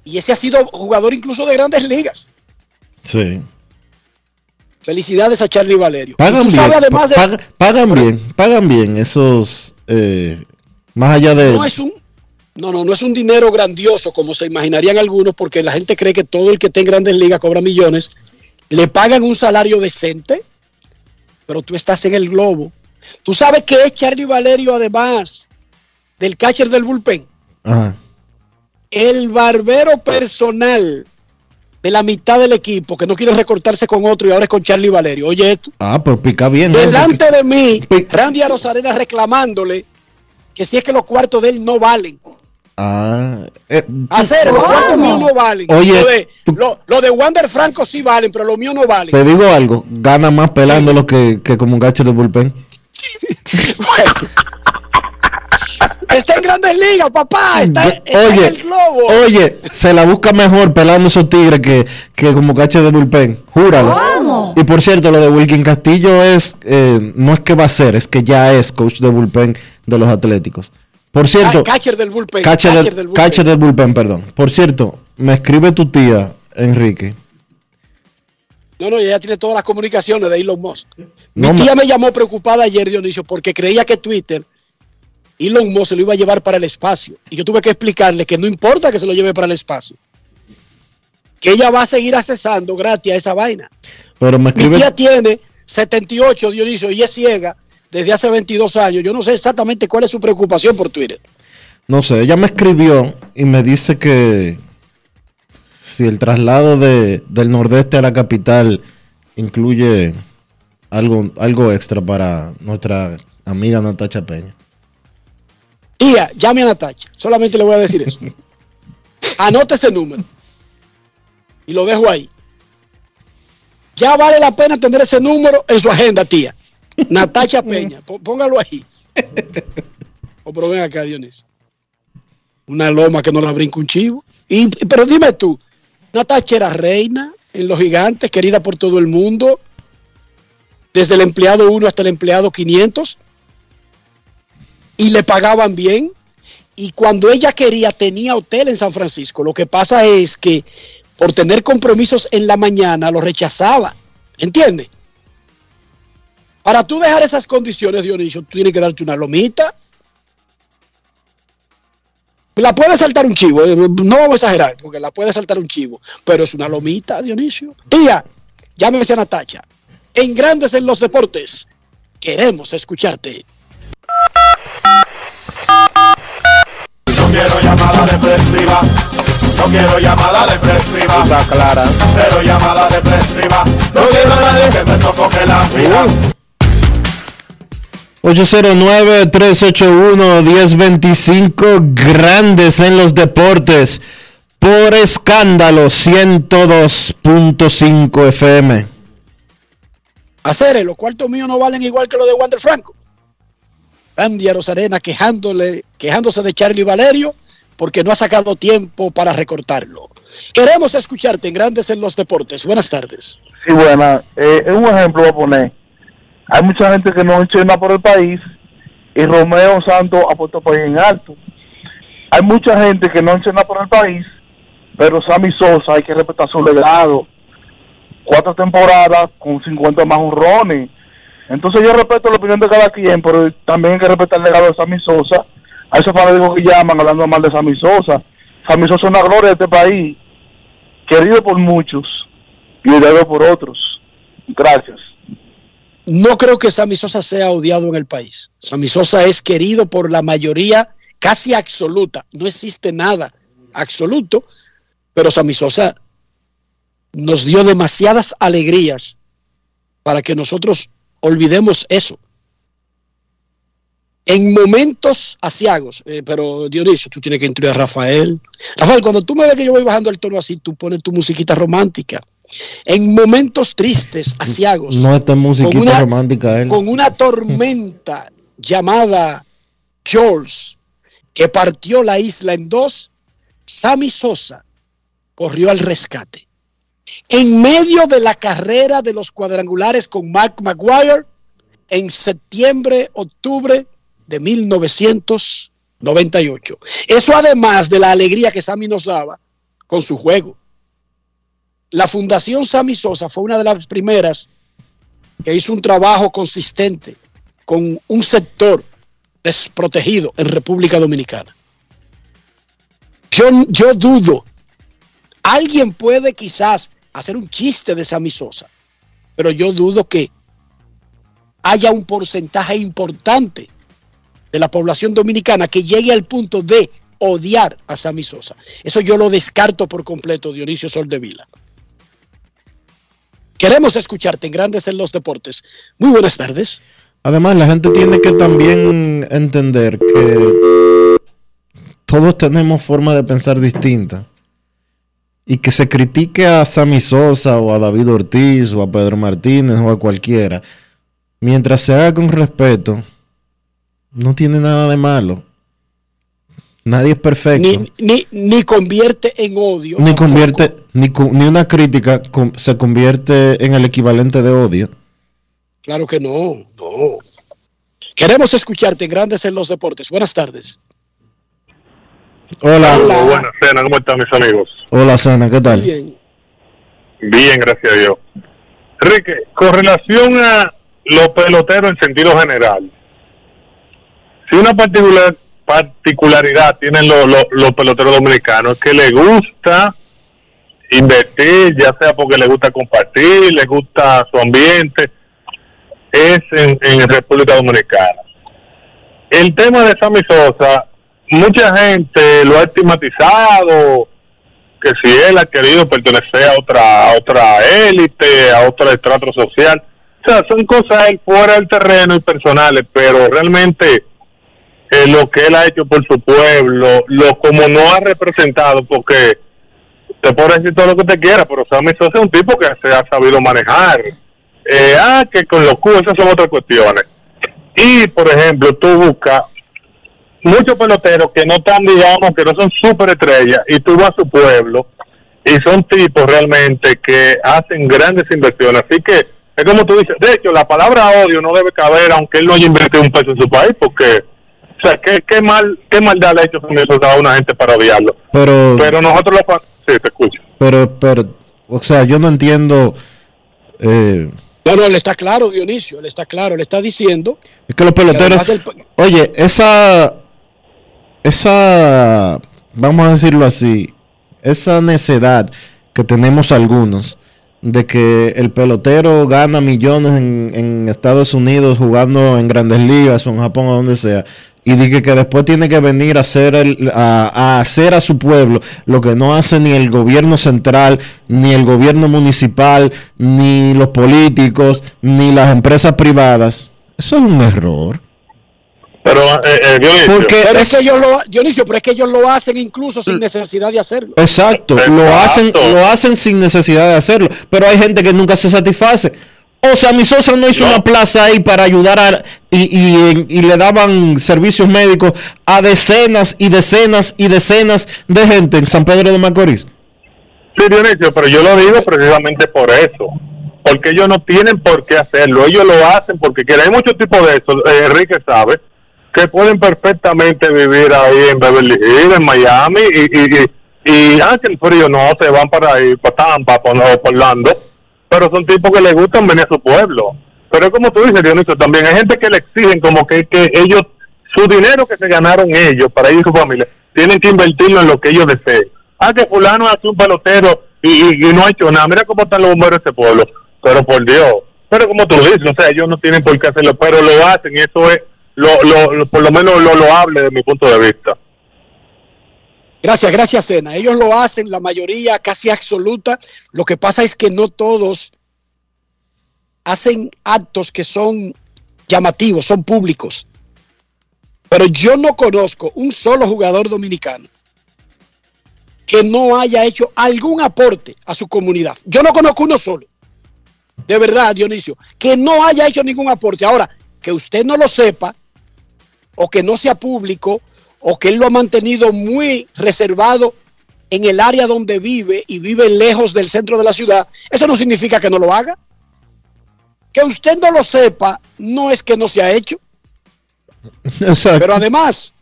y ese ha sido jugador incluso de grandes ligas. Sí. Felicidades a Charlie Valerio. Y Pagan tú bien, sabes además de- pag- pagan bien, pagan bien esos, eh, más allá de... no es un no, no, no es un dinero grandioso como se imaginarían algunos, porque la gente cree que todo el que está en grandes ligas cobra millones. Le pagan un salario decente, pero tú estás en el globo. Tú sabes que es Charlie Valerio, además del catcher del bullpen, Ajá. el barbero personal de la mitad del equipo que no quiere recortarse con otro y ahora es con Charlie Valerio. Oye, esto. Ah, pues pica bien. ¿no? Delante de mí, Randy Arozarena reclamándole que si es que los cuartos de él no valen. Ah, eh, Hacer, los cuartos míos no valen. Oye, lo, de, lo, lo de Wander Franco sí valen, pero los míos no valen. te digo algo, gana más pelándolo que, que como un catcher de bullpen. *laughs* Está en Grandes Ligas, papá. Está, está en Oye, el globo. oye, se la busca mejor pelando esos tigres que, que como cache de bullpen. Júralo. Y por cierto, lo de Wilkin Castillo es, eh, no es que va a ser, es que ya es coach de bullpen de los Atléticos. Por cierto, catcher del bullpen. catcher, catcher del, del bullpen. catcher del bullpen, perdón. Por cierto, me escribe tu tía, Enrique. No, no, ella tiene todas las comunicaciones de Elon Musk. No, Mi tía me llamó preocupada ayer, Dionisio, porque creía que Twitter, Elon Musk se lo iba a llevar para el espacio. Y yo tuve que explicarle que no importa que se lo lleve para el espacio. Que ella va a seguir accesando gratis a esa vaina. Pero me Mi tía tiene 78, Dionisio, y es ciega desde hace 22 años. Yo no sé exactamente cuál es su preocupación por Twitter. No sé, ella me escribió y me dice que si el traslado de, del nordeste a la capital incluye algo, algo extra para nuestra amiga Natacha Peña. Tía, llame a Natacha. Solamente le voy a decir eso. *laughs* Anote ese número. Y lo dejo ahí. Ya vale la pena tener ese número en su agenda, tía. Natacha *laughs* Peña. Pó- Póngalo ahí. O *laughs* pero ven acá, Dionisio. Una loma que no la brinca un chivo. Y, pero dime tú, Natacha era reina en los gigantes, querida por todo el mundo, desde el empleado 1 hasta el empleado 500 y le pagaban bien. Y cuando ella quería, tenía hotel en San Francisco. Lo que pasa es que por tener compromisos en la mañana lo rechazaba. ¿Entiendes? Para tú dejar esas condiciones, Dionisio, tú tienes que darte una lomita. La puede saltar un chivo, eh, no vamos a exagerar, porque la puede saltar un chivo, pero es una lomita, Dionisio. Tía, llámese a Natacha. En Grandes en los Deportes, queremos escucharte. Llamada depresiva. No quiero llamada depresiva. Está clara. Cero llamada depresiva. No quiero a nadie que me sofoque la vida. 809-381-1025, grandes en los deportes, por escándalo 102.5 FM. Hacer los cuartos míos no valen igual que los de Wander Franco. Andy Rosarena quejándole, quejándose de Charlie Valerio porque no ha sacado tiempo para recortarlo. Queremos escucharte en Grandes en los Deportes. Buenas tardes. Sí, buena. Eh, un ejemplo voy a poner. Hay mucha gente que no nada por el país y Romeo Santos el país en alto. Hay mucha gente que no nada por el país, pero Sammy Sosa hay que respetar su legado. Cuatro temporadas con 50 más honrones. Entonces yo respeto la opinión de cada quien, pero también hay que respetar el legado de Sammy Sosa. A esos fanáticos que llaman hablando mal de Sammy Sosa. Sammy Sosa es una gloria de este país, querido por muchos y odiado por otros. Gracias. No creo que Sammy Sosa sea odiado en el país. Sammy Sosa es querido por la mayoría casi absoluta. No existe nada absoluto, pero Sammy Sosa nos dio demasiadas alegrías para que nosotros olvidemos eso. En momentos asiagos, eh, pero Dionisio, tú tienes que incluir a Rafael. Rafael, cuando tú me ves que yo voy bajando el tono así, tú pones tu musiquita romántica. En momentos tristes, asiagos, No esta musiquita una- romántica él. con una tormenta *laughs* llamada George, que partió la isla en dos, Sammy Sosa corrió al rescate. En medio de la carrera de los cuadrangulares con Mark Maguire, en septiembre, octubre de 1998. Eso además de la alegría que Sammy nos daba con su juego. La Fundación Sammy Sosa fue una de las primeras que hizo un trabajo consistente con un sector desprotegido en República Dominicana. Yo, yo dudo, alguien puede quizás hacer un chiste de Sammy Sosa, pero yo dudo que haya un porcentaje importante de la población dominicana que llegue al punto de odiar a Sammy Sosa. Eso yo lo descarto por completo, Dionisio Soldevila. Queremos escucharte en Grandes en los Deportes. Muy buenas tardes. Además, la gente tiene que también entender que todos tenemos forma de pensar distinta. Y que se critique a Sammy Sosa o a David Ortiz o a Pedro Martínez o a cualquiera, mientras se haga con respeto, no tiene nada de malo. Nadie es perfecto. ni, ni, ni convierte en odio. ni convierte, ni, cu- ni una crítica se convierte en el equivalente de odio. Claro que no, no. Queremos escucharte en Grandes en los Deportes. Buenas tardes. Hola. Hola. Buenas ¿cómo están mis amigos? Hola, Sana, ¿qué tal? Bien. Bien, gracias a Dios. Enrique, con relación a los peloteros en sentido general, si una particular, particularidad tienen los, los, peloteros dominicanos es que les gusta invertir, ya sea porque les gusta compartir, les gusta su ambiente, es en, en República Dominicana. El tema de Sammy Sosa, mucha gente lo ha estigmatizado, que si él ha querido pertenecer a otra a otra élite, a otro estrato social. O sea, son cosas fuera del terreno y personales, pero realmente eh, lo que él ha hecho por su pueblo, lo como no ha representado, porque te puedo decir todo lo que te quiera, pero Sammy Sosa es un tipo que se ha sabido manejar. Eh, ah, que con los cubos, esas son otras cuestiones. Y, por ejemplo, tú buscas muchos peloteros que no están, digamos, que no son súper estrellas, y tú vas a su pueblo, y son tipos realmente que hacen grandes inversiones. Así que, es como tú dices, de hecho, la palabra odio no debe caber, aunque él no haya invertido un peso en su país, porque, o sea, qué, qué mal, qué maldad le ha hecho a una gente para odiarlo. Pero, Pero nosotros los fan- sí, te escucho. pero, pero, o sea, yo no entiendo. eh, No, no, él está claro, Dionisio, él está claro, le está diciendo. es que los peloteros. del- Oye, esa. Esa. Vamos a decirlo así. Esa necedad que tenemos algunos de que el pelotero gana millones en, en Estados Unidos jugando en grandes ligas o en Japón o donde sea. Y dije que después tiene que venir a hacer, el- a, a hacer a su pueblo lo que no hace ni el gobierno central, ni el gobierno municipal, ni los políticos, ni las empresas privadas. Eso es un error. Pero, eh, eh, Dionisio, Porque Pero es que ellos lo, Dionisio, pero es que ellos lo hacen incluso sin necesidad de hacerlo. Exacto, lo hacen, lo hacen sin necesidad de hacerlo, pero hay gente que nunca se satisface. O sea, mi Sosa no hizo una plaza ahí para ayudar a, y, y- y le daban servicios médicos a decenas y decenas y decenas de gente en San Pedro de Macorís. Sí, Dionisio, pero yo lo digo precisamente por eso. Porque ellos no tienen por qué hacerlo. Ellos lo hacen porque quieren. Hay muchos tipos de eso. eh, Enrique sabe que pueden perfectamente vivir ahí en Beverly Hills, en Miami. Y, y, y, y el frío, no, se van para ahí, para Tampa, para, Orlando. Pero son tipos que les gustan venir a su pueblo. Pero como tú dices, Dionisio, también hay gente que le exigen como que, que ellos, su dinero que se ganaron ellos para ir y su familia, tienen que invertirlo en lo que ellos deseen. Ah, que fulano hace un pelotero y, y- no ha hecho nada. Mira cómo están los bomberos de ese pueblo. Pero por Dios. Pero como tú dices, o sea, ellos no tienen por qué hacerlo, pero lo hacen y eso es lo, lo, por lo menos lo loable de mi punto de vista. Gracias, gracias, Sena. Ellos lo hacen, la mayoría casi absoluta. Lo que pasa es que no todos hacen actos que son llamativos, son públicos. Pero yo no conozco un solo jugador dominicano que no haya hecho algún aporte a su comunidad. Yo no conozco uno solo. De verdad, Dionisio, que no haya hecho ningún aporte. Ahora, que usted no lo sepa o que no sea público o que él lo ha mantenido muy reservado en el área donde vive y vive lejos del centro de la ciudad, eso no significa que no lo haga. Que usted no lo sepa no es que no se ha hecho. Exacto. Pero además,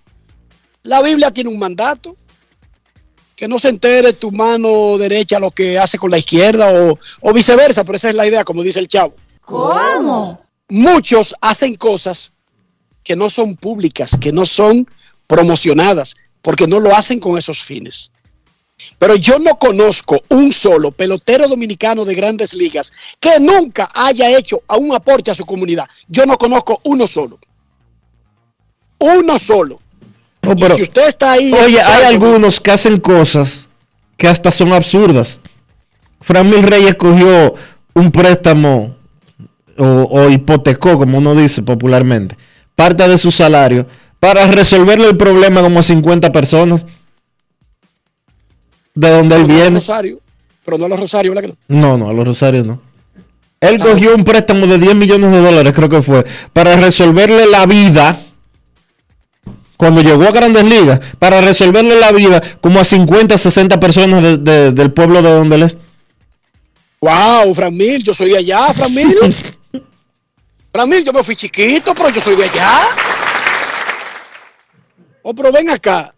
la Biblia tiene un mandato. Que no se entere tu mano derecha lo que hace con la izquierda o, o viceversa, pero esa es la idea, como dice el chavo. ¿Cómo? Muchos hacen cosas que no son públicas, que no son promocionadas, porque no lo hacen con esos fines. Pero yo no conozco un solo pelotero dominicano de grandes ligas que nunca haya hecho a un aporte a su comunidad. Yo no conozco uno solo. Uno solo. Y pero- si usted está ahí. Oye, hay algunos que hacen cosas que hasta son absurdas. Fran Mil Reyes cogió un préstamo o, o hipotecó, como uno dice popularmente, parte de su salario para resolverle el problema como a 50 personas. De donde él no viene. Rosario, pero no a los Rosario, ¿verdad que no? No, no, a los Rosarios no. Él cogió un préstamo de 10 millones de dólares, creo que fue, para resolverle la vida cuando llegó a Grandes Ligas para resolverle la vida como a 50, 60 personas de- de- del pueblo de donde él es. Wow, Fran Mil, yo soy allá, Fran *laughs* Fran Mil, yo me fui chiquito, pero yo soy de allá. Oh, pero ven acá.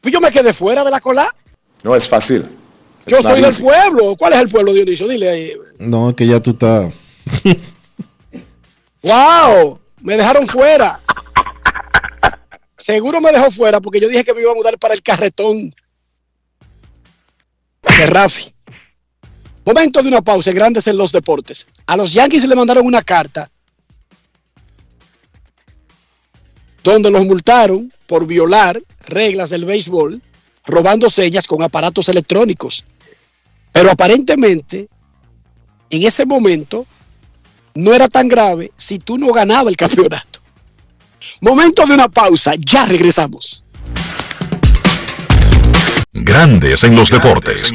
Pues yo me quedé fuera de la cola. No es fácil. Yo It's not soy del easy. pueblo. ¿Cuál es el pueblo, Dionisio? Dile ahí. No, que ya tú estás. *laughs* ¡Wow! Me dejaron fuera. Seguro me dejó fuera porque yo dije que me iba a mudar para el carretón de Rafi. Momento de una pausa Grandes en los Deportes. A los Yankees le mandaron una carta donde los multaron por violar reglas del béisbol, robando señas con aparatos electrónicos. Pero aparentemente, en ese momento, no era tan grave si tú no ganabas el campeonato. Momento de una pausa, ya regresamos. Grandes en los deportes.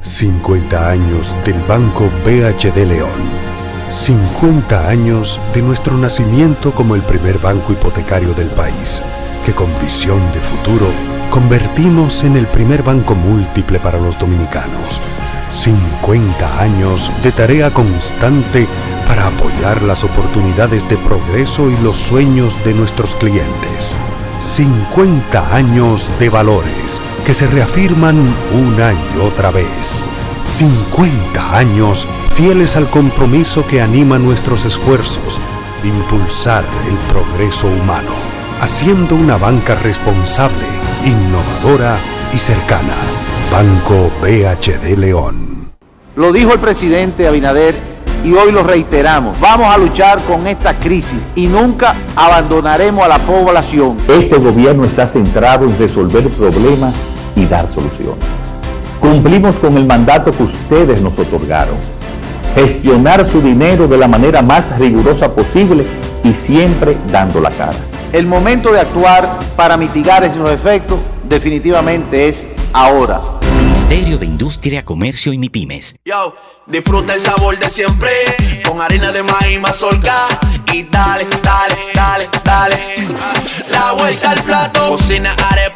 50 años del Banco BHD León. 50 años de nuestro nacimiento como el primer banco hipotecario del país, que con visión de futuro convertimos en el primer banco múltiple para los dominicanos. 50 años de tarea constante para apoyar las oportunidades de progreso y los sueños de nuestros clientes. 50 años de valores que se reafirman una y otra vez. 50 años fieles al compromiso que anima nuestros esfuerzos, impulsar el progreso humano, haciendo una banca responsable, innovadora y cercana. Banco BHD León. Lo dijo el presidente Abinader y hoy lo reiteramos. Vamos a luchar con esta crisis y nunca abandonaremos a la población. Este gobierno está centrado en resolver problemas y dar soluciones. Cumplimos con el mandato que ustedes nos otorgaron. Gestionar su dinero de la manera más rigurosa posible y siempre dando la cara. El momento de actuar para mitigar esos efectos definitivamente es ahora. Ministerio de Industria, Comercio y MIPIMES. Yo, disfruta el sabor de siempre con harina de maíz mazorca y dale, dale, dale, dale. La vuelta al plato, cocina arepa,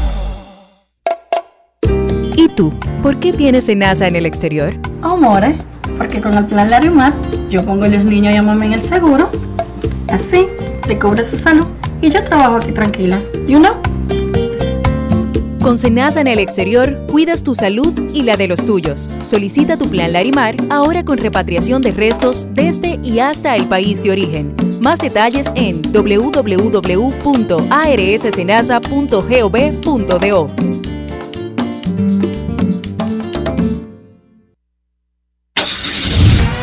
¿Y tú? ¿Por qué tienes SENASA en el exterior? Amore, porque con el plan Larimar yo pongo a los niños y a mamá en el seguro. Así, le cubre su salud y yo trabajo aquí tranquila. ¿Y uno? Con SENASA en el exterior, cuidas tu salud y la de los tuyos. Solicita tu plan Larimar ahora con repatriación de restos desde y hasta el país de origen. Más detalles en www.arssenasa.gov.do.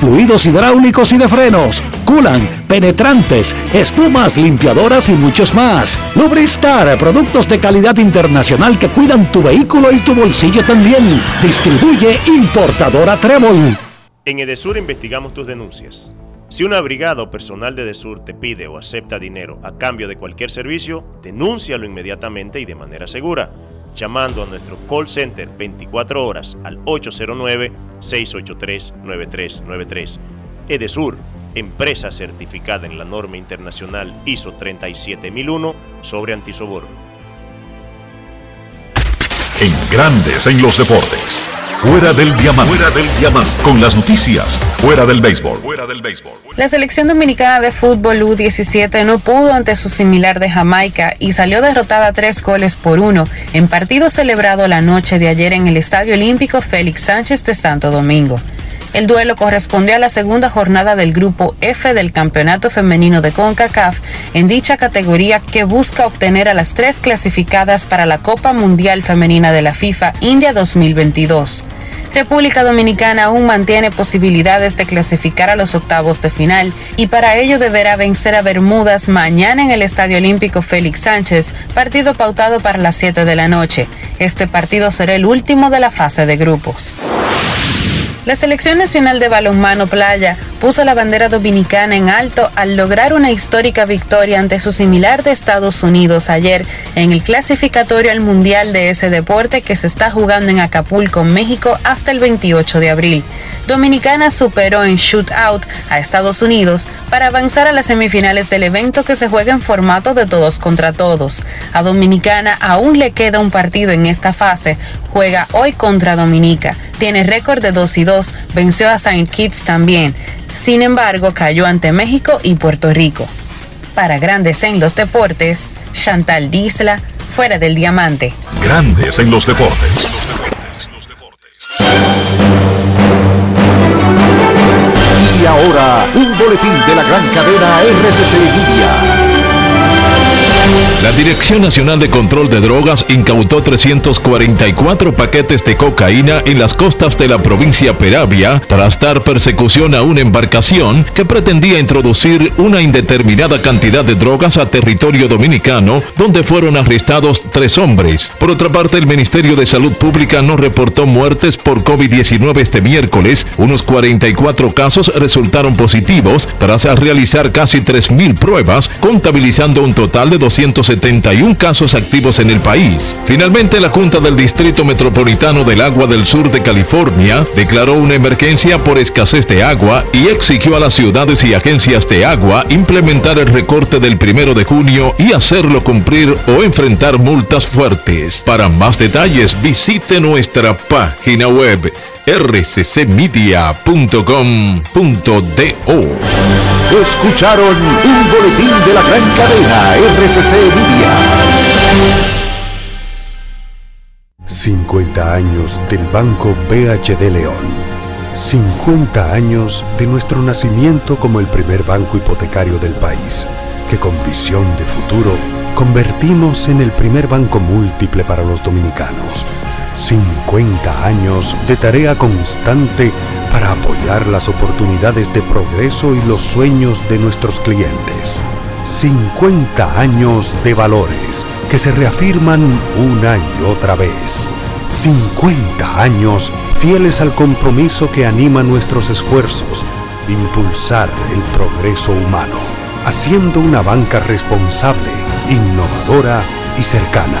fluidos hidráulicos y de frenos, culan, penetrantes, espumas, limpiadoras y muchos más. Lubristar, productos de calidad internacional que cuidan tu vehículo y tu bolsillo también. Distribuye importadora Trébol. En Edesur investigamos tus denuncias. Si una brigada o personal de Edesur te pide o acepta dinero a cambio de cualquier servicio, denúncialo inmediatamente y de manera segura, llamando a nuestro call center 24 horas al 809-683-9393. Edesur, empresa certificada en la norma internacional ISO 37001 sobre antisoborno. En Grandes en los deportes. Fuera del diamante. Del diamante. Con las noticias. Fuera del béisbol. Fuera del béisbol. La selección dominicana de fútbol U17 no pudo ante su similar de Jamaica y salió derrotada tres goles por uno en partido celebrado la noche de ayer en el Estadio Olímpico Félix Sánchez de Santo Domingo. El duelo correspondió a la segunda jornada del grupo F del Campeonato Femenino de CONCACAF en dicha categoría que busca obtener a las tres clasificadas para la Copa Mundial Femenina de la FIFA India 2022. República Dominicana aún mantiene posibilidades de clasificar a los octavos de final y para ello deberá vencer a Bermudas mañana en el Estadio Olímpico Félix Sánchez, partido pautado para las 7 de la noche. Este partido será el último de la fase de grupos. La Selección Nacional de Balonmano Playa puso la bandera dominicana en alto al lograr una histórica victoria ante su similar de Estados Unidos ayer en el clasificatorio al Mundial de ese deporte que se está jugando en Acapulco, México, hasta el 28 de abril. Dominicana superó en shootout a Estados Unidos para avanzar a las semifinales del evento que se juega en formato de todos contra todos. A Dominicana aún le queda un partido en esta fase. Juega hoy contra Dominica. Tiene récord de 2 y 2. Venció a St. Kitts también. Sin embargo, cayó ante México y Puerto Rico. Para Grandes en los Deportes, Chantal Disla, fuera del diamante. Grandes en los deportes. Y ahora, un boletín de la gran cadena RCC Media. La Dirección Nacional de Control de Drogas incautó 344 paquetes de cocaína en las costas de la provincia Peravia tras dar persecución a una embarcación que pretendía introducir una indeterminada cantidad de drogas a territorio dominicano, donde fueron arrestados tres hombres. Por otra parte, el Ministerio de Salud Pública no reportó muertes por COVID-19 este miércoles. Unos 44 casos resultaron positivos tras realizar casi 3.000 pruebas, contabilizando un total de 271 casos activos en el país. Finalmente, la Junta del Distrito Metropolitano del Agua del Sur de California declaró una emergencia por escasez de agua y exigió a las ciudades y agencias de agua implementar el recorte del primero de junio y hacerlo cumplir o enfrentar multas fuertes. Para más detalles, visite nuestra página web rccmedia.com.do. Escucharon un boletín de la gran cadena RCC Media. 50 años del Banco BHD León. 50 años de nuestro nacimiento como el primer banco hipotecario del país, que con visión de futuro convertimos en el primer banco múltiple para los dominicanos. 50 años de tarea constante para apoyar las oportunidades de progreso y los sueños de nuestros clientes. 50 años de valores que se reafirman una y otra vez. 50 años fieles al compromiso que anima nuestros esfuerzos, impulsar el progreso humano, haciendo una banca responsable, innovadora y cercana.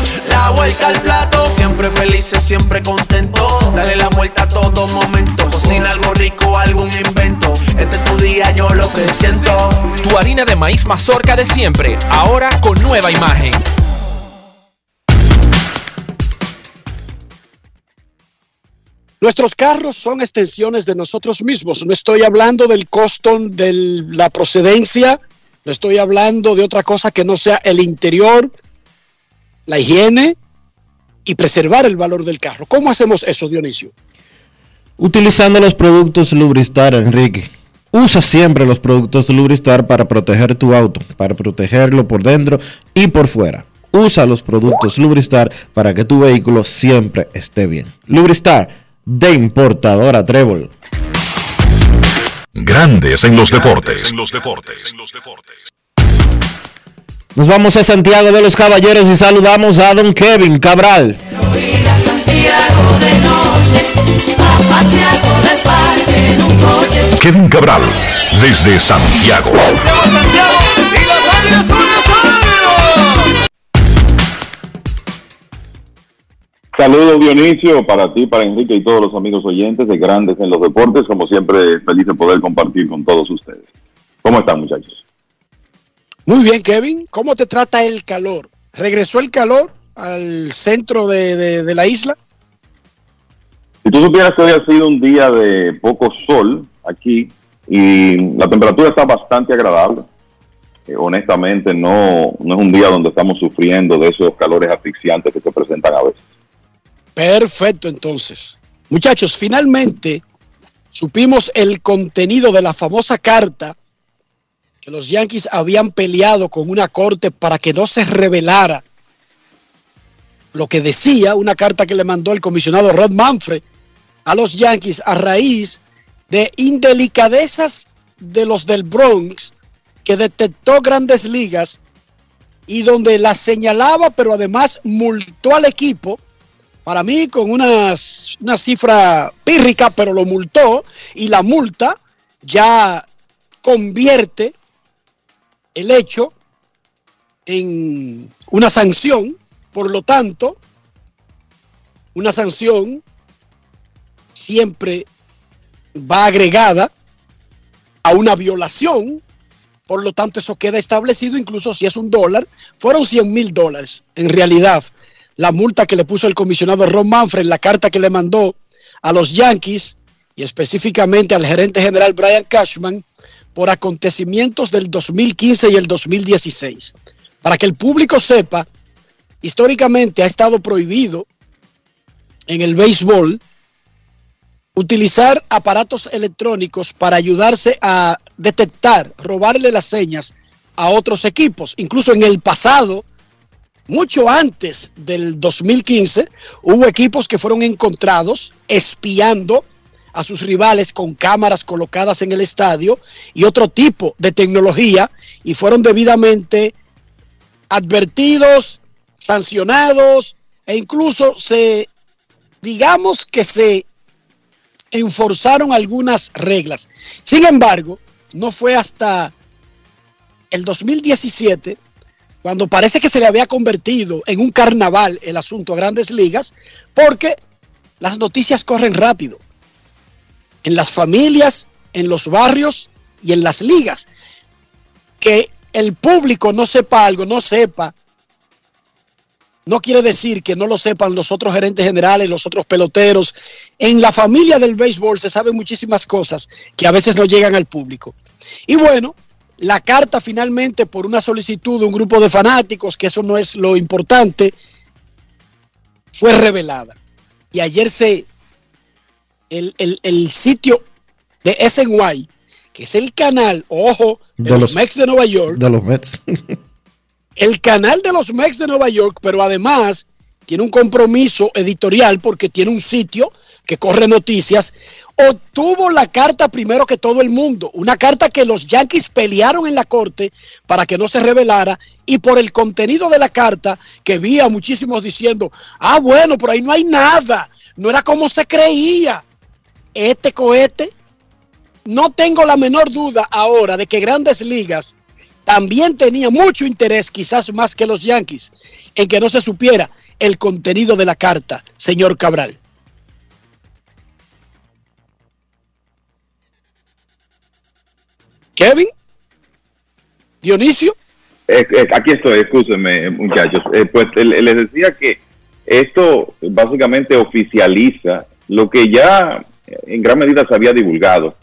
La vuelta al plato, siempre felices, siempre contento. Dale la vuelta a todo momento. Cocina algo rico, algún invento. Este es tu día, yo lo que siento. Tu harina de maíz mazorca de siempre, ahora con nueva imagen. Nuestros carros son extensiones de nosotros mismos. No estoy hablando del costo de la procedencia, no estoy hablando de otra cosa que no sea el interior, la higiene y preservar el valor del carro. ¿Cómo hacemos eso, Dionisio? Utilizando los productos Lubristar, Enrique. Usa siempre los productos Lubristar para proteger tu auto, para protegerlo por dentro y por fuera. Usa los productos Lubristar para que tu vehículo siempre esté bien. Lubristar de importadora Trébol. Grandes en los deportes. Nos vamos a Santiago de los Caballeros y saludamos a don Kevin Cabral. Kevin Cabral, desde Santiago. Saludos Dionisio para ti, para Enrique y todos los amigos oyentes de Grandes en los Deportes. Como siempre, feliz de poder compartir con todos ustedes. ¿Cómo están muchachos? Muy bien, Kevin. ¿Cómo te trata el calor? ¿Regresó el calor al centro de, de- de la isla? Si tú supieras que hoy ha sido un día de poco sol aquí y la temperatura está bastante agradable. Eh, honestamente, no, no es un día donde estamos sufriendo de esos calores asfixiantes que se presentan a veces. Perfecto, entonces. Muchachos, finalmente supimos el contenido de la famosa carta que los Yankees habían peleado con una corte para que no se revelara lo que decía una carta que le mandó el comisionado Rod Manfred a los Yankees a raíz de indelicadezas de los del Bronx que detectó grandes ligas y donde las señalaba, pero además multó al equipo, para mí con unas- una cifra pírrica, pero lo multó y la multa ya convierte el hecho en una sanción, por lo tanto, una sanción siempre va agregada a una violación, por lo tanto eso queda establecido, incluso si es un dólar, fueron 100 mil dólares en realidad. La multa que le puso el comisionado Ron Manfred, la carta que le mandó a los Yankees y específicamente al gerente general Brian Cashman por acontecimientos del 2015 y el 2016. Para que el público sepa, históricamente ha estado prohibido en el béisbol utilizar aparatos electrónicos para ayudarse a detectar, robarle las señas a otros equipos. Incluso en el pasado, mucho antes del 2015, hubo equipos que fueron encontrados espiando a sus rivales con cámaras colocadas en el estadio y otro tipo de tecnología y fueron debidamente advertidos, sancionados e incluso se, digamos que se enforzaron algunas reglas. Sin embargo, no fue hasta el 2017 cuando parece que se le había convertido en un carnaval el asunto a grandes ligas, porque las noticias corren rápido. En las familias, en los barrios y en las ligas. Que el público no sepa algo, no sepa, no quiere decir que no lo sepan los otros gerentes generales, los otros peloteros. En la familia del béisbol se saben muchísimas cosas que a veces no llegan al público. Y bueno, la carta finalmente por una solicitud de un grupo de fanáticos, que eso no es lo importante, fue revelada. Y ayer se, el, el- el sitio de SNY, que es el canal, ojo, de, De los, los- Mets de Nueva York, De los Mets. *laughs* el canal de los Mets de Nueva York, pero además tiene un compromiso editorial porque tiene un sitio que corre noticias, obtuvo la carta primero que todo el mundo, una carta que los Yankees pelearon en la corte para que no se revelara y por el contenido de la carta que vi a muchísimos diciendo, ah bueno, por ahí no hay nada, no era como se creía. Este cohete, no tengo la menor duda ahora de que grandes ligas también tenía mucho interés, quizás más que los Yankees, en que no se supiera el contenido de la carta, señor Cabral. Kevin, Dionisio, Eh, eh, aquí estoy, escúsenme, muchachos. Eh, pues les decía que esto básicamente oficializa lo que ya en gran medida se había divulgado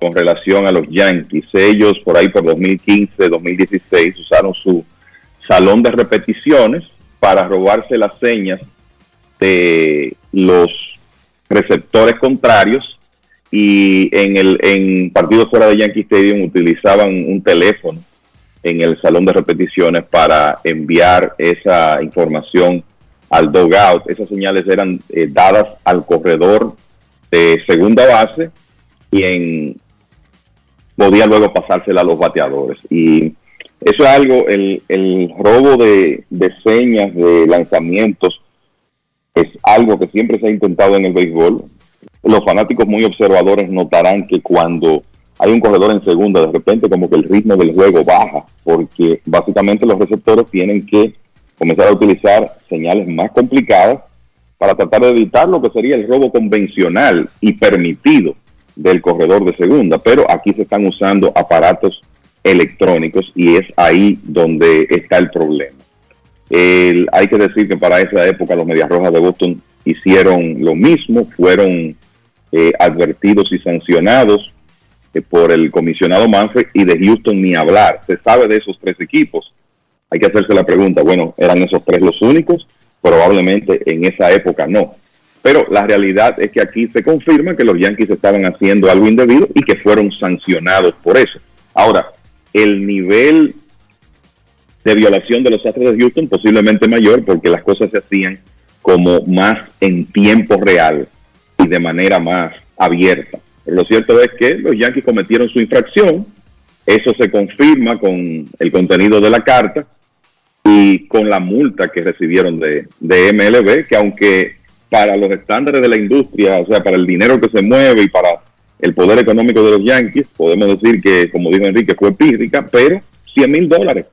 con relación a los Yankees. Ellos por ahí por 2015, 2016 usaron su salón de repeticiones para robarse las señas de los receptores contrarios y en el en partidos fuera de Yankee Stadium utilizaban un teléfono en el salón de repeticiones para enviar esa información al dugout. Esas señales eran eh, dadas al corredor de segunda base y en, podía luego pasársela a los bateadores. Y eso es algo, el, el robo de, de señas, de lanzamientos, es algo que siempre se ha intentado en el béisbol. Los fanáticos muy observadores notarán que cuando hay un corredor en segunda, de repente como que el ritmo del juego baja, porque básicamente los receptores tienen que comenzar a utilizar señales más complicadas para tratar de evitar lo que sería el robo convencional y permitido del corredor de segunda, pero aquí se están usando aparatos electrónicos y es ahí donde está el problema. hay que decir que para esa época los Medias Rojas de Boston hicieron lo mismo, fueron eh, advertidos y sancionados eh, por el comisionado Manfred y de Houston ni hablar. Se sabe de esos tres equipos. Hay que hacerse la pregunta, bueno, ¿eran esos tres los únicos? Probablemente en esa época no. Pero la realidad es que aquí se confirma que los Yankees estaban haciendo algo indebido y que fueron sancionados por eso. Ahora, el nivel de violación de los Astros de Houston posiblemente mayor porque las cosas se hacían como más en tiempo real y de manera más abierta. Pero lo cierto es que los Yankees cometieron su infracción, eso se confirma con el contenido de la carta y con la multa que recibieron de, de MLB, que aunque para los estándares de la industria, o sea, para el dinero que se mueve y para el poder económico de los Yankees, podemos decir que, como dijo Enrique, fue pírrica, pero 100 mil dólares,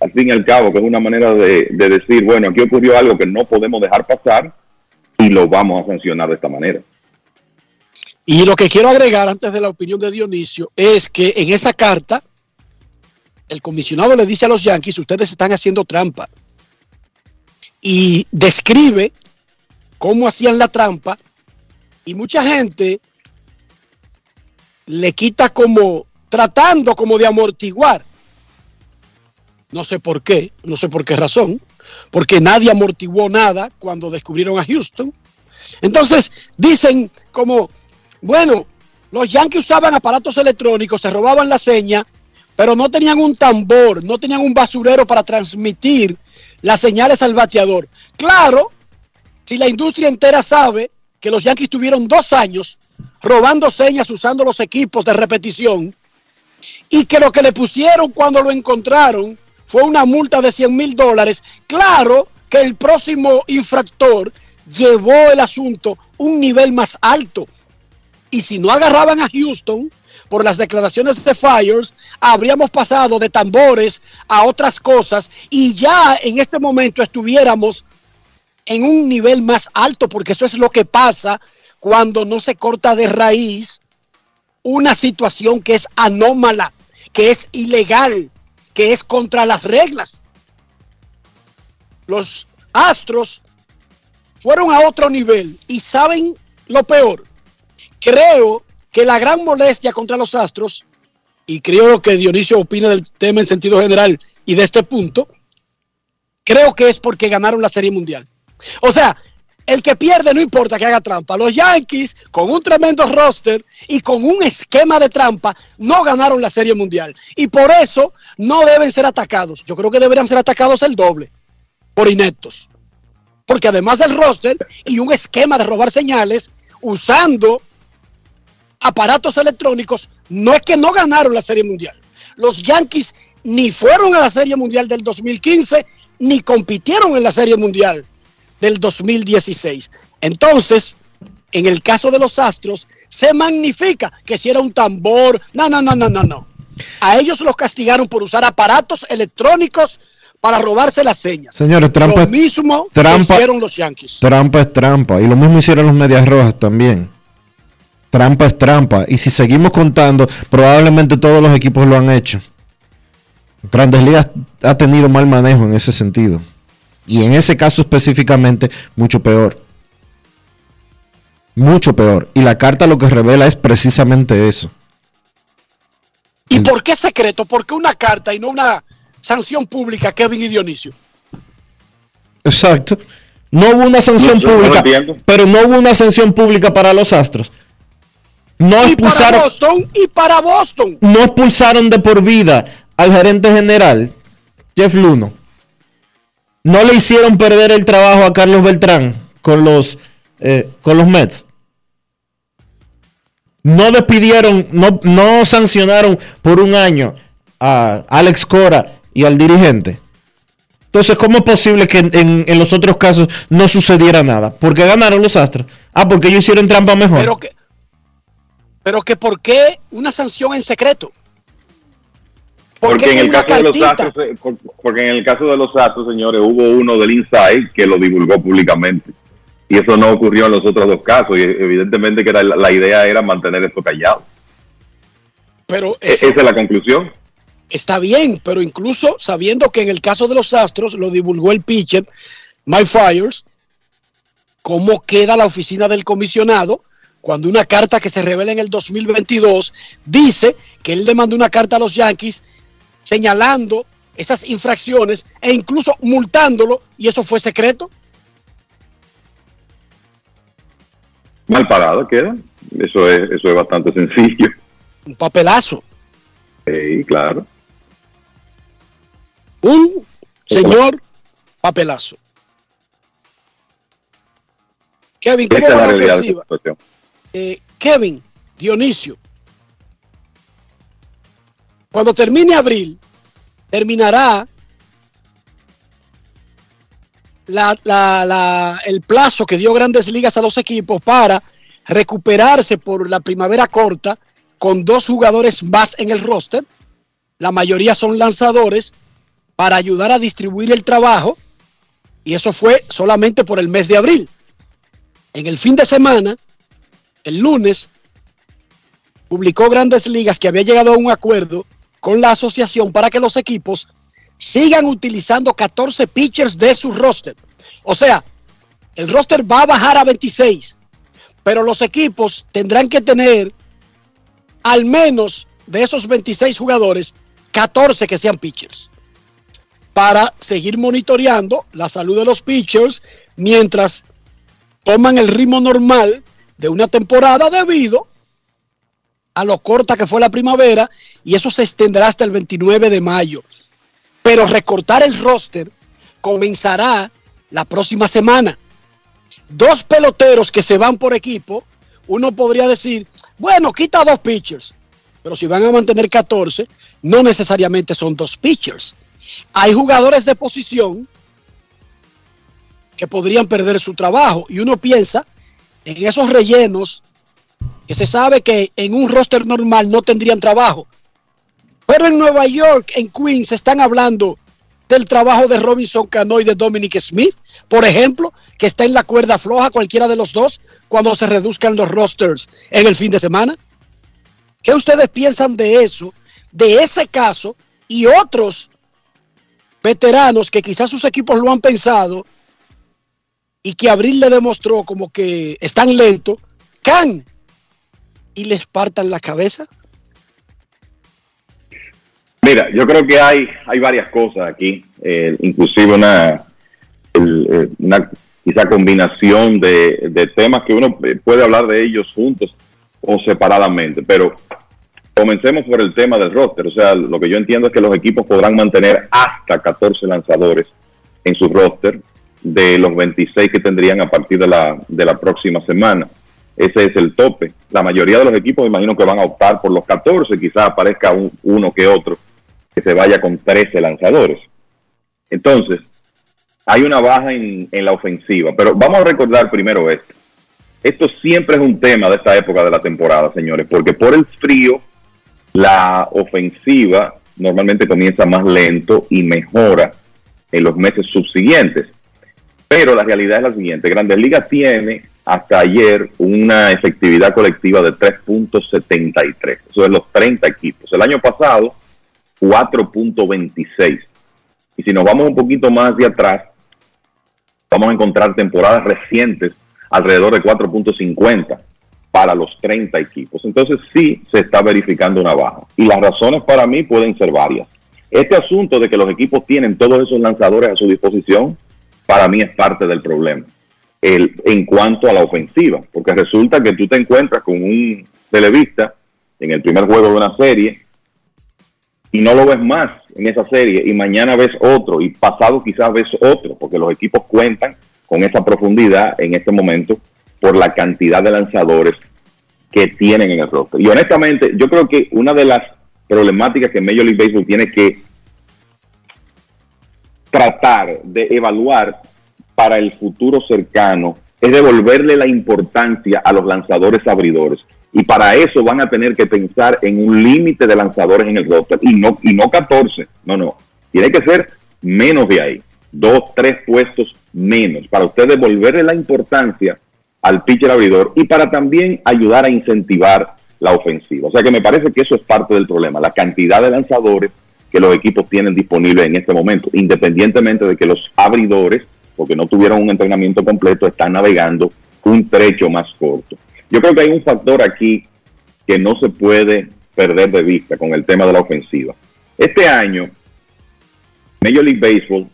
al fin y al cabo, que es una manera de, de decir, bueno, aquí ocurrió algo que no podemos dejar pasar y lo vamos a sancionar de esta manera. Y lo que quiero agregar antes de la opinión de Dionisio es que en esa carta el comisionado le dice a los Yankees, ustedes están haciendo trampa. Y describe cómo hacían la trampa y mucha gente le quita como tratando como de amortiguar. No sé por qué, no sé por qué razón, porque nadie amortiguó nada cuando descubrieron a Houston. Entonces dicen como, bueno, los Yankees usaban aparatos electrónicos, se robaban la seña, pero no tenían un tambor, no tenían un basurero para transmitir las señales al bateador. Claro, si la industria entera sabe que los Yankees tuvieron dos años robando señas usando los equipos de repetición y que lo que le pusieron cuando lo encontraron fue una multa de 100 mil dólares, claro que el próximo infractor llevó el asunto un nivel más alto. Y si no agarraban a Houston por las declaraciones de Fires, habríamos pasado de tambores a otras cosas y ya en este momento estuviéramos en un nivel más alto, porque eso es lo que pasa cuando no se corta de raíz una situación que es anómala, que es ilegal, que es contra las reglas. Los astros fueron a otro nivel y saben lo peor. Creo que la gran molestia contra los astros, y creo que Dionisio opina del tema en sentido general y de este punto, creo que es porque ganaron la Serie Mundial. O sea, el que pierde no importa que haga trampa. Los Yankees, con un tremendo roster y con un esquema de trampa, no ganaron la Serie Mundial. Y por eso no deben ser atacados. Yo creo que deberían ser atacados el doble, por ineptos. Porque además del roster y un esquema de robar señales, usando aparatos electrónicos, no es que no ganaron la Serie Mundial. Los Yankees ni fueron a la Serie Mundial del 2015, ni compitieron en la Serie Mundial del 2016. Entonces, en el caso de los Astros, se magnifica que si era un tambor. No, no, no, no, no, no. A ellos los castigaron por usar aparatos electrónicos para robarse las señas. Señores, trampa Lo mismo trampa, hicieron los Yankees. Trampa es trampa. Y lo mismo hicieron los Medias Rojas también. Trampa es trampa. Y si seguimos contando, probablemente todos los equipos lo han hecho. Grandes Ligas ha tenido mal manejo en ese sentido. Y en ese caso específicamente, mucho peor. Mucho peor. Y la carta lo que revela es precisamente eso. ¿Y por qué secreto? ¿Por qué una carta y no una sanción pública, Kevin y Dionisio? Exacto. No hubo una sanción No, pública, pero no hubo una sanción pública para los Astros. No y expulsaron, para Boston y para Boston. no expulsaron de por vida al gerente general, Jeff Luno. No le hicieron perder el trabajo a Carlos Beltrán con los, eh, con los Mets. No despidieron, no, no sancionaron por un año a Alex Cora y al dirigente. Entonces, ¿cómo es posible que en, en- en los otros casos no sucediera nada? Porque ganaron los Astros. Ah, porque ellos hicieron trampa mejor. Pero que, pero que ¿por qué una sanción en secreto? ¿Por Porque en el caso de los? Astros, eh, por- porque en el caso de los Astros, señores, hubo uno del Inside que lo divulgó públicamente. Y eso no ocurrió en los otros dos casos. Y evidentemente que la, la idea era mantener esto callado. Pero E- eso Esa es la conclusión. está bien, pero incluso sabiendo que en el caso de los Astros lo divulgó el pitcher, Mike Fires, ¿cómo queda la oficina del comisionado cuando una carta que se revela en el 2022 dice que él le mandó una carta a los Yankees señalando esas infracciones e incluso multándolo y eso fue secreto? Mal parado queda. Eso es, eso es bastante sencillo. Un papelazo. Sí, claro. Un señor papelazo. Kevin, ¿cómo va la la de ofensiva? la. Eh, Kevin, Dionisio, cuando termine abril, terminará la- el plazo que dio grandes ligas a los equipos para recuperarse por la primavera corta con dos jugadores más en el roster. La mayoría son lanzadores para ayudar a distribuir el trabajo y eso fue solamente por el mes de abril. En el fin de semana, el lunes, publicó Grandes Ligas que había llegado a un acuerdo con la asociación para que los equipos sigan utilizando 14 pitchers de su roster. O sea, el roster va a bajar a 26, pero los equipos tendrán que tener al menos de esos 26 jugadores, 14 que sean pitchers, para seguir monitoreando la salud de los pitchers mientras toman el ritmo normal de una temporada debido a lo corta que fue la primavera y eso se extenderá hasta el 29 de mayo. Pero recortar el roster comenzará la próxima semana. Dos peloteros que se van por equipo, uno podría decir, bueno, quita dos pitchers, pero si van a mantener 14, no necesariamente son dos pitchers. Hay jugadores de posición que podrían perder su trabajo y uno piensa en esos rellenos que se sabe que en un roster normal no tendrían trabajo. Pero en Nueva York, en Queens, están hablando del trabajo de Robinson Cano y de Dominic Smith, por ejemplo, que está en la cuerda floja cualquiera de los dos cuando se reduzcan los rosters en el fin de semana. ¿Qué ustedes piensan de eso, de ese caso y otros veteranos que quizás sus equipos lo han pensado y que Abril le demostró como que están lentos, can y les partan la cabeza? Mira, yo creo que hay, hay varias cosas aquí, eh, inclusive una, el, eh, una quizá combinación de, de temas que uno puede hablar de ellos juntos o separadamente, pero comencemos por el tema del roster. O sea, lo que yo entiendo es que los equipos podrán mantener hasta 14 lanzadores en su roster de los 26 que tendrían a partir de la, de la próxima semana. Ese es el tope. La mayoría de los equipos imagino que van a optar por los 14, quizás aparezca un- uno que otro que se vaya con 13 lanzadores. Entonces, hay una baja en, en la ofensiva, pero vamos a recordar primero esto. Esto siempre es un tema de esta época de la temporada, señores, porque por el frío, la ofensiva normalmente comienza más lento y mejora en los meses subsiguientes. Pero la realidad es la siguiente, Grandes Ligas tiene hasta ayer una efectividad colectiva de 3.73, eso es los 30 equipos. El año pasado, 4.26. Y si nos vamos un poquito más hacia atrás, vamos a encontrar temporadas recientes alrededor de 4.50 para los 30 equipos. Entonces sí se está verificando una baja. Y las razones para mí pueden ser varias. Este asunto de que los equipos tienen todos esos lanzadores a su disposición, para mí es parte del problema. el, en cuanto a la ofensiva, porque resulta que tú te encuentras con un televista en el primer juego de una serie y no lo ves más en esa serie y mañana ves otro y pasado quizás ves otro, porque los equipos cuentan con esa profundidad en este momento por la cantidad de lanzadores que tienen en el roster. Y honestamente, yo creo que una de las problemáticas que Major League Baseball tiene que tratar de evaluar para el futuro cercano es devolverle la importancia a los lanzadores abridores. Y para eso van a tener que pensar en un límite de lanzadores en el roster. Y no, y no 14, no, no. Tiene que ser menos de ahí. Dos, tres puestos menos. Para usted devolverle la importancia al pitcher abridor y para también ayudar a incentivar la ofensiva. O sea que me parece que eso es parte del problema. La cantidad de lanzadores que los equipos tienen disponibles en este momento, independientemente de que los abridores, porque no tuvieron un entrenamiento completo, están navegando un trecho más corto. Yo creo que hay un factor aquí que no se puede perder de vista con el tema de la ofensiva. Este año, Major League Baseball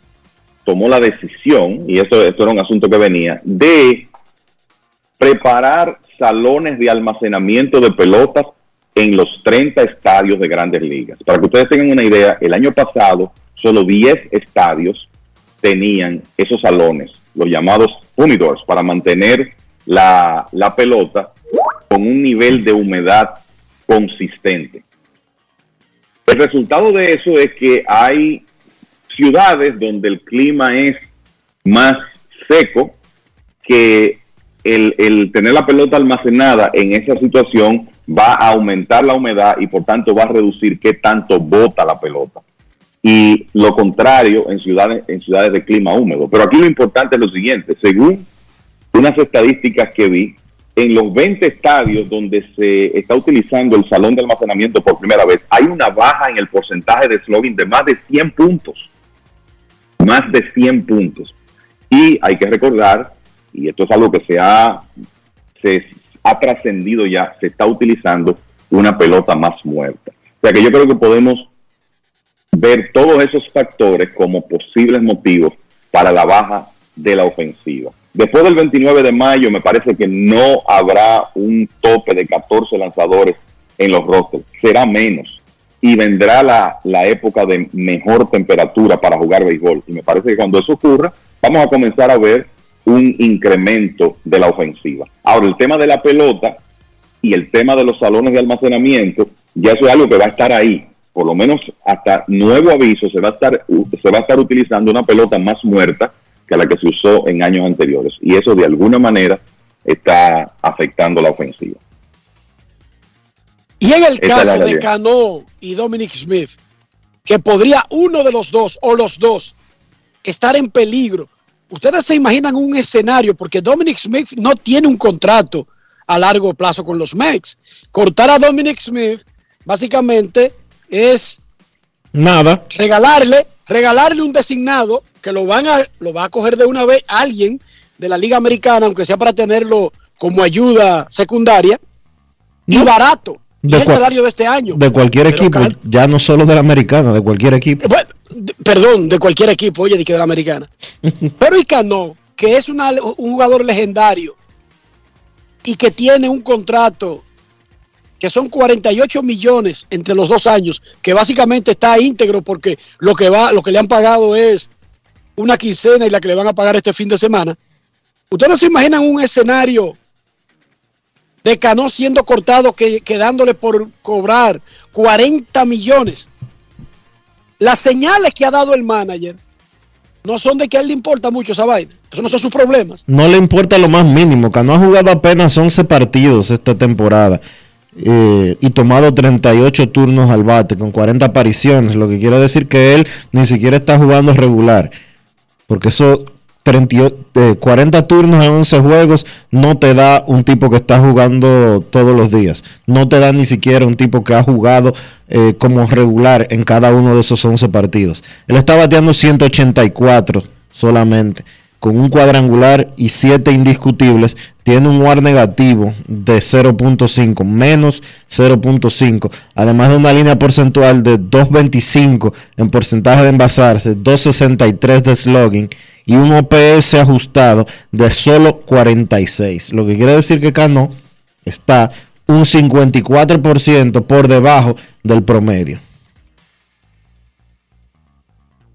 tomó la decisión, y esto, esto era un asunto que venía, de preparar salones de almacenamiento de pelotas en los 30 estadios de grandes ligas. Para que ustedes tengan una idea, el año pasado solo 10 estadios tenían esos salones, los llamados humidors, para mantener la, la pelota con un nivel de humedad consistente. El resultado de eso es que hay ciudades donde el clima es más seco, que el, el, tener la pelota almacenada en esa situación va a aumentar la humedad y por tanto va a reducir qué tanto bota la pelota. Y lo contrario en ciudades, en ciudades de clima húmedo. Pero aquí lo importante es lo siguiente, según unas estadísticas que vi, en los 20 estadios donde se está utilizando el salón de almacenamiento por primera vez, hay una baja en el porcentaje de slogan de más de 100 puntos. Más de 100 puntos. Y hay que recordar, y esto es algo que se ha, ha trascendido ya, se está utilizando una pelota más muerta. O sea que yo creo que podemos ver todos esos factores como posibles motivos para la baja de la ofensiva. Después del 29 de mayo me parece que no habrá un tope de 14 lanzadores en los rosters, será menos. Y vendrá la, la época de mejor temperatura para jugar béisbol. Y me parece que cuando eso ocurra, vamos a comenzar a ver un incremento de la ofensiva. Ahora, el tema de la pelota y el tema de los salones de almacenamiento, ya eso es algo que va a estar ahí. Por lo menos hasta nuevo aviso se va a estar, se va a estar utilizando una pelota más muerta que la que se usó en años anteriores. Y eso de alguna manera está afectando la ofensiva. Y en el caso de Cano y Dominic Smith, que podría uno de los dos o los dos estar en peligro, ustedes se imaginan un escenario, porque Dominic Smith no tiene un contrato a largo plazo con los Mex. Cortar a Dominic Smith básicamente es nada. Regalarle, regalarle un designado que lo van a lo va a coger de una vez alguien de la Liga Americana, aunque sea para tenerlo como ayuda secundaria y barato. De y el salario de este año. De cualquier equipo, ya no solo de la americana, de cualquier equipo. Bueno, de- perdón, de cualquier equipo, oye, de que de la americana. *laughs* Pero Icano, que es una- un jugador legendario y que tiene un contrato que son 48 millones entre los dos años, que básicamente está íntegro porque lo que va, lo que le han pagado es una quincena y la que le van a pagar este fin de semana. ¿Ustedes no se imaginan un escenario de Cano siendo cortado, que, quedándole por cobrar 40 millones? Las señales que ha dado el manager no son de que a él le importa mucho esa vaina. Eso no son sus problemas. No le importa lo más mínimo. Cano ha jugado apenas 11 partidos esta temporada. eh, y tomado 38 turnos al bate con 40 apariciones, lo que quiere decir que él ni siquiera está jugando regular. Porque eso 38 eh, 40 turnos en 11 juegos no te da un tipo que está jugando todos los días. No te da ni siquiera un tipo que ha jugado eh, como regular en cada uno de esos 11 partidos. Él está bateando 184 solamente, con un cuadrangular y 7 indiscutibles. Tiene un WAR negativo de 0.5, menos 0.5, además de una línea porcentual de 2.25 en porcentaje de envasarse, 2.63 de slugging y un OPS ajustado de solo 46. Lo que quiere decir que Cano está un 54% por debajo del promedio.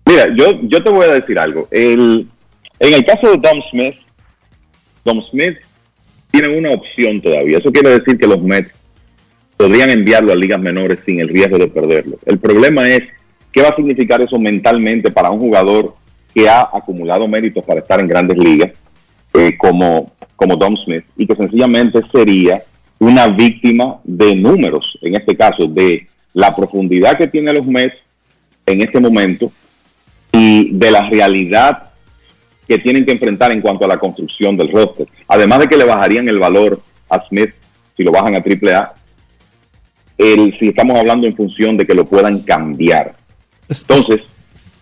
Mira, yo, yo te voy a decir algo. El, en el caso de Dom Smith, Dom Smith tiene una opción todavía. Eso quiere decir que los Mets podrían enviarlo a ligas menores sin el riesgo de perderlo. El problema es qué va a significar eso mentalmente para un jugador que ha acumulado méritos para estar en grandes ligas, eh, como, como Dom Smith, y que sencillamente sería una víctima de números, en este caso, de la profundidad que tiene los Mets en este momento y de la realidad que tienen que enfrentar en cuanto a la construcción del roster. Además de que le bajarían el valor a Smith si lo bajan a AAA, el, si estamos hablando en función de que lo puedan cambiar. Entonces,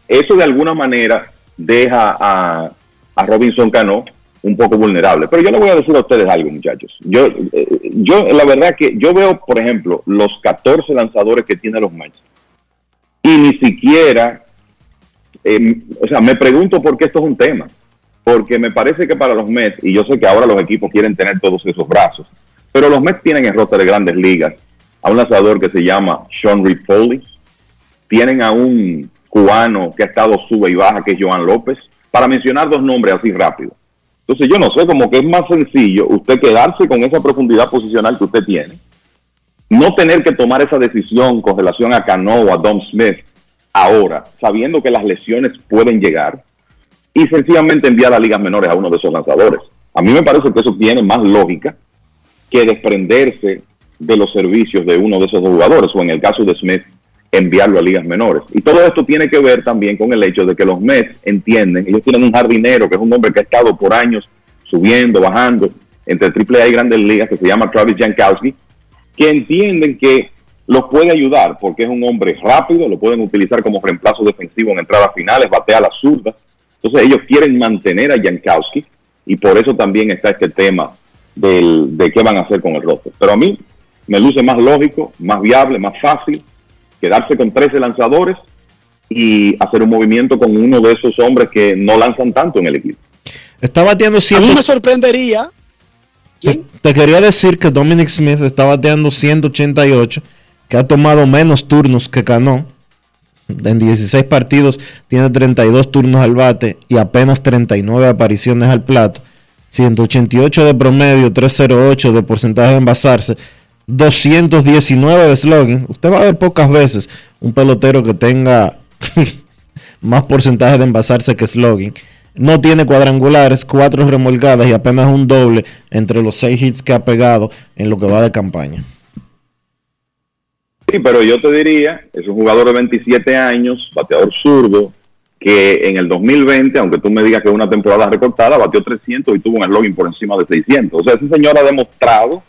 eso de alguna manera deja a, a Robinson Cano un poco vulnerable. Pero yo le voy a decir a ustedes algo, muchachos. Yo, eh, yo la verdad que yo veo, por ejemplo, los 14 lanzadores que tiene los Mets y ni siquiera, eh, o sea, me pregunto por qué esto es un tema. Porque me parece que para los Mets, y yo sé que ahora los equipos quieren tener todos esos brazos, pero los Mets tienen en roster de grandes ligas a un lanzador que se llama Sean Foley, tienen a un cubano que ha estado sube y baja, que es Joan López, para mencionar dos nombres así rápido. Entonces yo no sé, como que es más sencillo usted quedarse con esa profundidad posicional que usted tiene, no tener que tomar esa decisión con relación a Cano o a Dom Smith ahora, sabiendo que las lesiones pueden llegar, y sencillamente enviar a ligas menores a uno de esos lanzadores. A mí me parece que eso tiene más lógica que desprenderse de los servicios de uno de esos jugadores, o en el caso de Smith, enviarlo a ligas menores. Y todo esto tiene que ver también con el hecho de que los Mets entienden, ellos tienen un jardinero que es un hombre que ha estado por años subiendo, bajando entre AAA y grandes ligas, que se llama Travis Jankowski, que entienden que los puede ayudar porque es un hombre rápido, lo pueden utilizar como reemplazo defensivo en entradas finales, batea la zurda. Entonces ellos quieren mantener a Jankowski y por eso también está este tema del, de qué van a hacer con el roster. Pero a mí me luce más lógico, más viable, más fácil quedarse con 13 lanzadores y hacer un movimiento con uno de esos hombres que no lanzan tanto en el equipo. Está bateando A mí me sorprendería. Te, te quería decir que Dominic Smith está bateando 188, que ha tomado menos turnos que Cano. En 16 partidos tiene 32 turnos al bate y apenas 39 apariciones al plato. 188 de promedio, 308 de porcentaje de envasarse, 219 de slogan. Usted va a ver pocas veces un pelotero que tenga *laughs* más porcentaje de envasarse que slogan. No tiene cuadrangulares, cuatro remolgadas y apenas un doble entre los seis hits que ha pegado en lo que va de campaña. Sí, pero yo te diría, es un jugador de 27 años, bateador zurdo, que en el 2020, aunque tú me digas que es una temporada recortada, batió 300 y tuvo un slogan por encima de 600. O sea, ese señor ha demostrado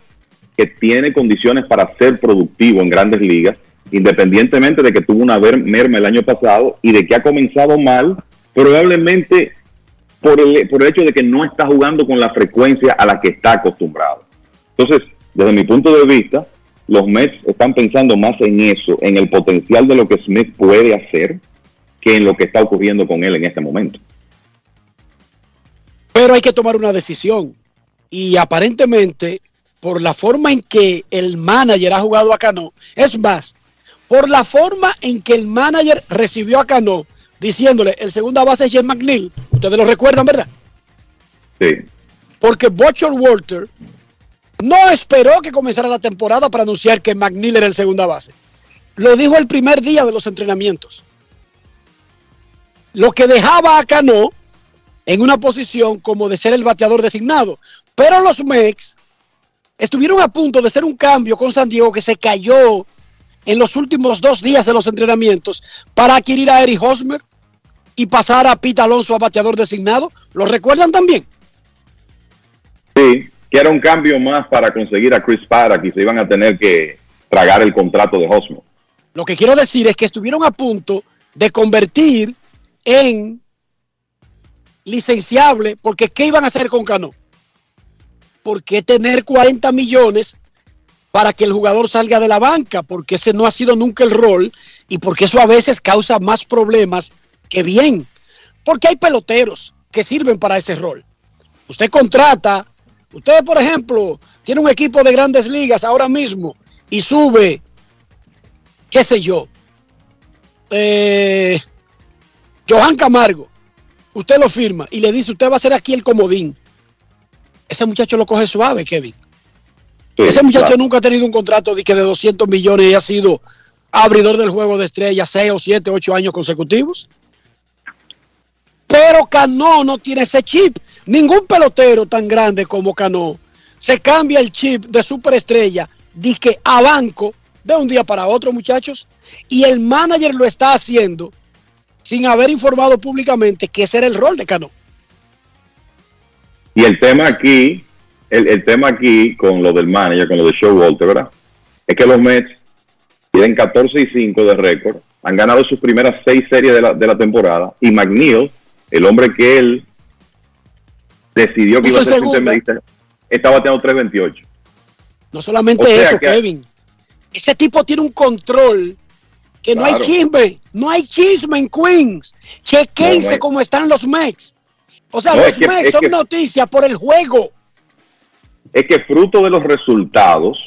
que tiene condiciones para ser productivo en grandes ligas, independientemente de que tuvo una merma el año pasado y de que ha comenzado mal, probablemente por el, por el hecho de que no está jugando con la frecuencia a la que está acostumbrado. Entonces, desde mi punto de vista, los Mets están pensando más en eso, en el potencial de lo que Smith puede hacer, que en lo que está ocurriendo con él en este momento. Pero hay que tomar una decisión. Y aparentemente, por la forma en que el manager ha jugado a Cano, es más, por la forma en que el manager recibió a Cano, diciéndole, el segunda base es Jeff McNeil. Ustedes lo recuerdan, ¿verdad? Sí. Porque Butcher Walter no esperó que comenzara la temporada para anunciar que McNeil era el segunda base. Lo dijo el primer día de los entrenamientos. Lo que dejaba a Cano en una posición como de ser el bateador designado. Pero los Mex estuvieron a punto de hacer un cambio con San Diego que se cayó en los últimos dos días de los entrenamientos para adquirir a Eric Hosmer y pasar a Pete Alonso a bateador designado. ¿Lo recuerdan también? Sí, que era un cambio más para conseguir a Chris Paddock y se iban a tener que tragar el contrato de Hosmer. Lo que quiero decir es que estuvieron a punto de convertir en licenciable, porque ¿qué iban a hacer con Cano? ¿Por qué tener 40 millones para que el jugador salga de la banca? Porque ese no ha sido nunca el rol y porque eso a veces causa más problemas que bien. Porque hay peloteros que sirven para ese rol. Usted contrata, usted por ejemplo, tiene un equipo de grandes ligas ahora mismo y sube, qué sé yo, eh, Johan Camargo, usted lo firma y le dice, usted va a ser aquí el comodín. Ese muchacho lo coge suave, Kevin. Sí, Ese muchacho claro. nunca ha tenido un contrato de, que de 200 millones y ha sido abridor del juego de estrellas 6 o 7, 8 años consecutivos. Pero Cano no tiene ese chip. Ningún pelotero tan grande como Cano se cambia el chip de superestrella, que a banco, de un día para otro, muchachos. Y el manager lo está haciendo sin haber informado públicamente que ese era el rol de Cano. Y el tema aquí, el, el tema aquí con lo del manager, con lo de Showalter, ¿verdad? Es que los Mets tienen 14 y 5 de récord, han ganado sus primeras seis series de la, de la temporada y McNeil, el hombre que él decidió que Puso iba a ser segunda. intermedista, está bateando 3.28. No solamente O sea eso, que- Kevin. Ese tipo tiene un control que no hay chisme, no hay chisme en Queens. Chequense No, cómo están los Mex. O sea, No, los es son que- noticias por el juego. Es que fruto de los resultados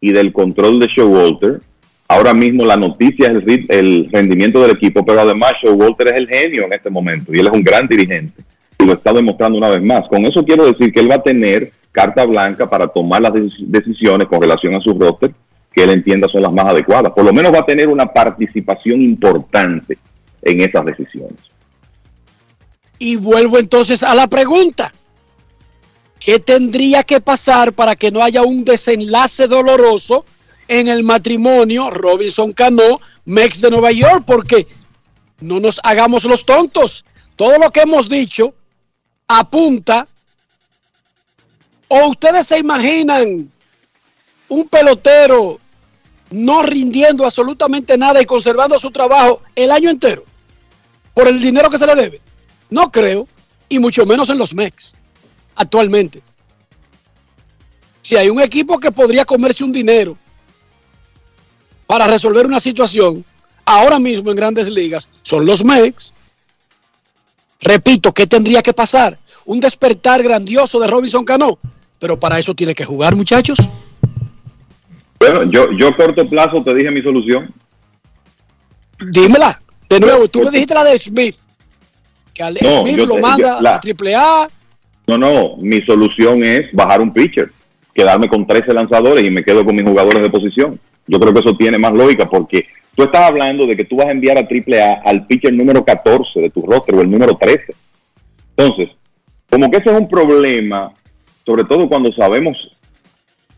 y del control de Showalter, ahora mismo la noticia es el, rendimiento del equipo, pero además Showalter es el genio en este momento y él es un gran dirigente y lo está demostrando una vez más. Con eso quiero decir que él va a tener carta blanca para tomar las dec- decisiones con relación a su roster que él entienda son las más adecuadas. Por lo menos va a tener una participación importante en esas decisiones. Y vuelvo entonces a la pregunta. ¿Qué tendría que pasar para que no haya un desenlace doloroso en el matrimonio Robinson Cano, Mex de Nueva York? Porque no nos hagamos los tontos. Todo lo que hemos dicho apunta. ¿O ustedes se imaginan un pelotero no rindiendo absolutamente nada y conservando su trabajo el año entero por el dinero que se le debe? No creo, y mucho menos en los Mex actualmente. Si hay un equipo que podría comerse un dinero para resolver una situación, ahora mismo en grandes ligas, son los Mex. Repito, ¿qué tendría que pasar? Un despertar grandioso de Robinson Cano. Pero para eso tiene que jugar, muchachos. Bueno, yo, yo a corto plazo te dije mi solución. Dímela. De nuevo, tú me dijiste la de Smith. Que al No, Smith yo lo manda yo- la- a triple A. No, no, mi solución es bajar un pitcher, quedarme con 13 lanzadores y me quedo con mis jugadores de posición. Yo creo que eso tiene más lógica porque tú estás hablando de que tú vas a enviar a AAA al pitcher número 14 de tu roster o el número 13. Entonces, como que ese es un problema, sobre todo cuando sabemos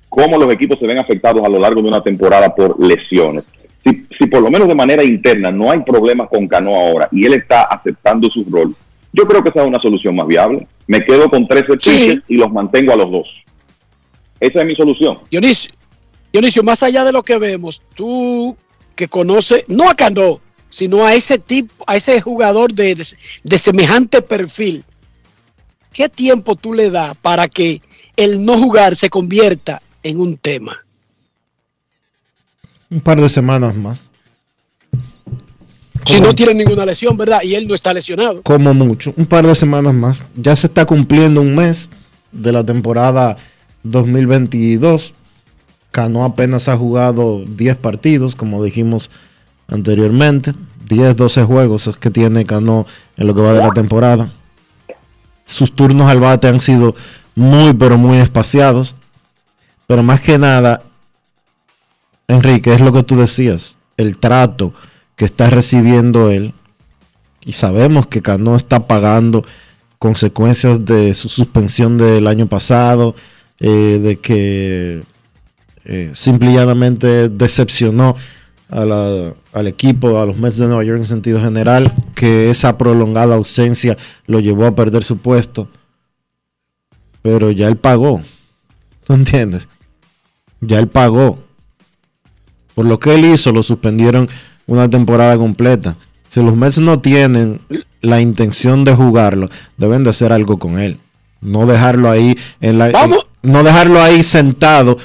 cómo los equipos se ven afectados a lo largo de una temporada por lesiones. Si, si por lo menos de manera interna no hay problemas con Cano ahora y él está aceptando su rol, yo creo que esa es una solución más viable. Me quedo con 13 pitchers y los mantengo a los dos. Esa es mi solución. Dionisio, Dionisio, más allá de lo que vemos, tú que conoces, no a Cano, sino a ese tipo, a ese jugador de, de- de semejante perfil, ¿qué tiempo tú le das para que el no jugar se convierta en un tema? Un par de semanas más. Si no tiene ninguna lesión, ¿verdad? Y él no está lesionado. Como mucho. Un par de semanas más. Ya se está cumpliendo un mes de la temporada 2022. Cano apenas ha jugado 10 partidos, como dijimos anteriormente. 10, 12 juegos es que tiene Cano en lo que va de la temporada. Sus turnos al bate han sido muy, pero muy espaciados. Pero más que nada, Enrique, es lo que tú decías. El trato que está recibiendo él. Y sabemos que Cano está pagando consecuencias de su suspensión del año pasado, eh, de que eh, simple y llanamente decepcionó al equipo, a los Mets de Nueva York en sentido general, que esa prolongada ausencia lo llevó a perder su puesto. Pero ya él pagó. ¿Tú entiendes? Ya él pagó. Por lo que él hizo, lo suspendieron una temporada completa. Si los Mets no tienen la intención de jugarlo, deben de hacer algo con él. No dejarlo ahí en la no dejarlo ahí sentado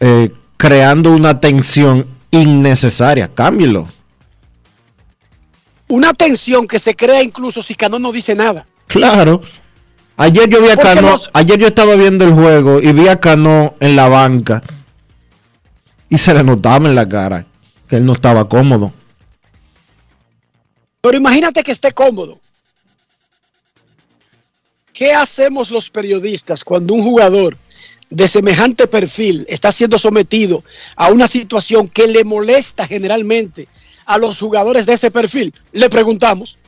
eh, creando una tensión innecesaria. Cámbielo. Una tensión que se crea incluso si Cano no dice nada. Claro. Ayer yo vi a Porque Cano, los- ayer yo estaba viendo el juego y vi a Cano en la banca y se le notaba en la cara que él no estaba cómodo. Pero imagínate que esté cómodo. ¿Qué hacemos los periodistas cuando un jugador de semejante perfil está siendo sometido a una situación que le molesta generalmente a los jugadores de ese perfil? Le preguntamos.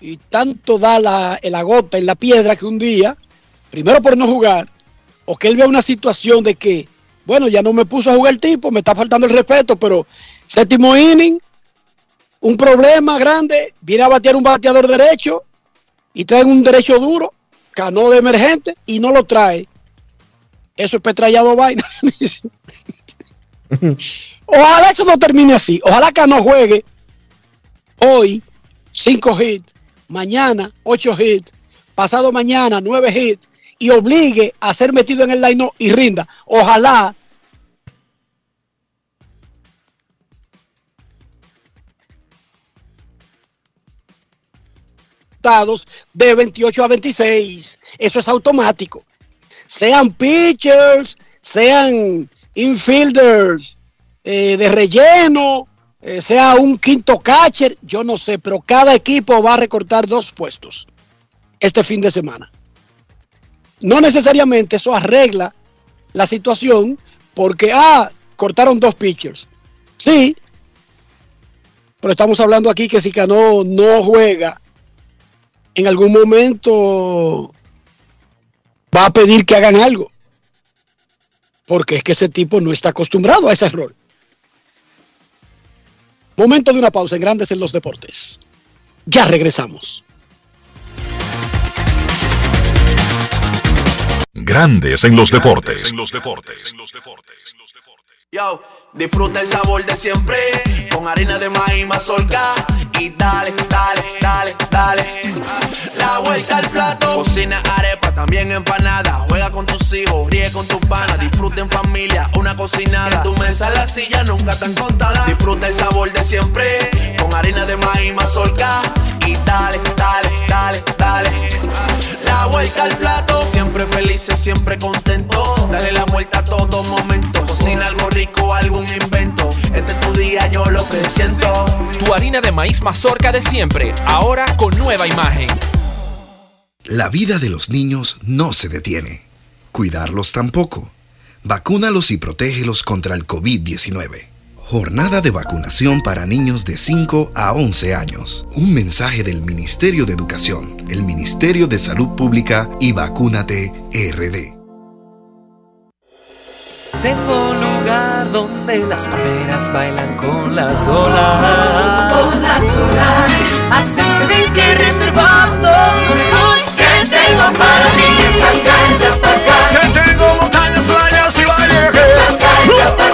Y tanto da la, gota en la piedra que un día, primero por no jugar, o que él vea una situación de que, bueno, ya no me puso a jugar el tipo, me está faltando el respeto, pero séptimo inning, un problema grande, viene a batear un bateador derecho y traen un derecho duro, canó de emergente y no lo trae. Eso es petrallado vaina. *laughs* Ojalá eso no termine así. Ojalá que no juegue hoy cinco hits, mañana ocho hits, pasado mañana nueve hits y obligue a ser metido en el line y rinda. Ojalá de 28 a 26. Eso es automático. Sean pitchers, sean infielders eh, de relleno, eh, sea un quinto catcher, yo no sé, pero cada equipo va a recortar dos puestos este fin de semana. No necesariamente eso arregla la situación porque, ah, cortaron dos pitchers. Sí, pero estamos hablando aquí que si Cano no juega, en algún momento va a pedir que hagan algo. Porque es que ese tipo no está acostumbrado a ese rol. Momento de una pausa en Grandes en los Deportes. Ya regresamos. Grandes en los deportes. Yo, disfruta el sabor de siempre con harina de maíz mazorca y dale, dale, dale, dale. La vuelta al plato, cocina arepa, también empanada. Juega con tus hijos, ríe con tus panas, disfruta en familia, una cocinada. En tu mesa la silla nunca tan contada. Disfruta el sabor de siempre con harina de maíz mazorca y dale, dale, dale, dale. La vuelta al plato, siempre felices, siempre contento. Dale la vuelta a todo momento. Cocina algo rico, algún invento. Este es tu día, yo lo que siento. Tu harina de maíz mazorca de siempre, ahora con nueva imagen. La vida de los niños no se detiene. Cuidarlos tampoco. Vacúnalos y protégelos contra el COVID-19. Jornada de vacunación para niños de 5 a 11 años. Un mensaje del Ministerio de Educación, el Ministerio de Salud Pública y Vacúnate RD. Tengo lugar donde las palmeras bailan con las olas. Con las olas. Así que ven que reservando que tengo para ti. Pacaya, pacaya. Que tengo montañas, playas y valles. Pacaya,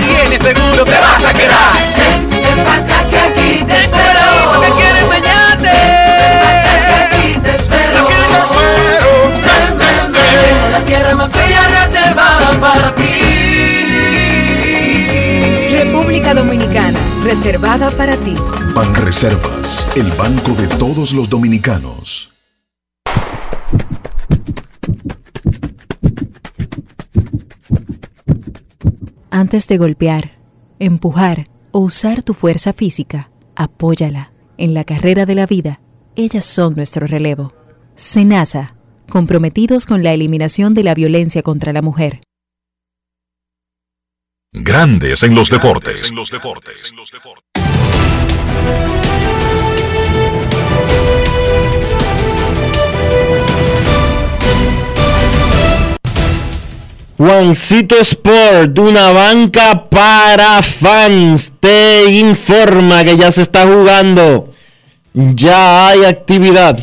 100 y seguro te vas a quedar. Ven, ven para que aquí te espero. Eso que quiero enseñarte. Ven, ven que aquí te espero. Aquí te espero. Ven, ven, ven. La tierra más bella reservada para ti. República Dominicana, reservada para ti. Banreservas, el banco de todos los dominicanos. Antes de golpear, empujar o usar tu fuerza física, apóyala. En la carrera de la vida, ellas son nuestro relevo. Senasa, comprometidos con la eliminación de la violencia contra la mujer. Grandes en los deportes. Juancito Sport, una banca para fans, te informa que ya se está jugando. Ya hay actividad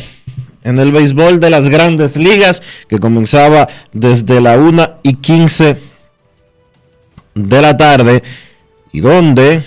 en el béisbol de las grandes ligas que comenzaba desde la 1 y 15 de la tarde y donde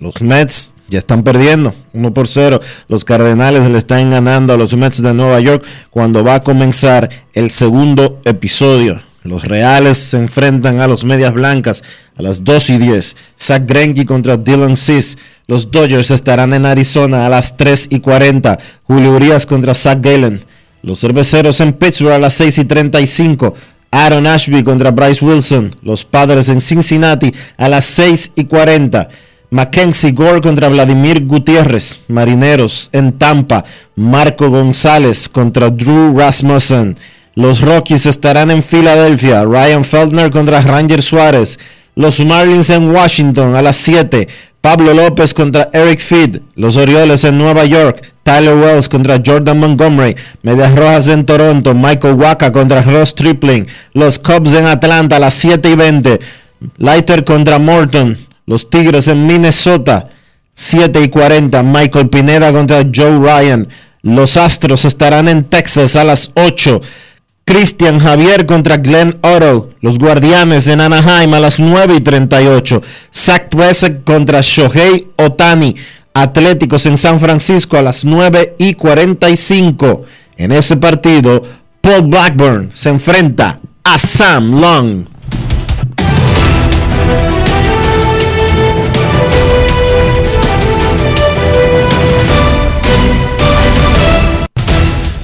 los Mets ya están perdiendo 1 por 0. Los Cardenales le están ganando a los Mets de Nueva York cuando va a comenzar el segundo episodio Los Reales se enfrentan a los Medias Blancas a las 2 y 10. Zach Greinke contra Dylan Cis. Los Dodgers estarán en Arizona a las 3 y 40. Julio Urias contra Zach Galen. Los Cerveceros en Pittsburgh a las 6 y 35. Aaron Ashby contra Bryce Wilson. Los Padres en Cincinnati a las 6 y 40. Mackenzie Gore contra Vladimir Gutiérrez. Marineros en Tampa. Marco González contra Drew Rasmussen. Los Rockies estarán en Filadelfia. Ryan Feldner contra Ranger Suárez. Los Marlins en Washington a las 7. Pablo López contra Eric Feed. Los Orioles en Nueva York. Tyler Wells contra Jordan Montgomery. Medias Rojas en Toronto. Michael Waka contra Ross Tripling. Los Cubs en Atlanta a las 7 y 20. Leiter contra Morton. Los Tigres en Minnesota. 7 y 40. Michael Pineda contra Joe Ryan. Los Astros estarán en Texas a las 8. Christian Javier contra Glenn Otto. Los Guardianes en Anaheim a las 9 y 38. Zach Plesac contra Shohei Otani. Atléticos en San Francisco a las 9 y 45. En ese partido, Paul Blackburn se enfrenta a Sam Long.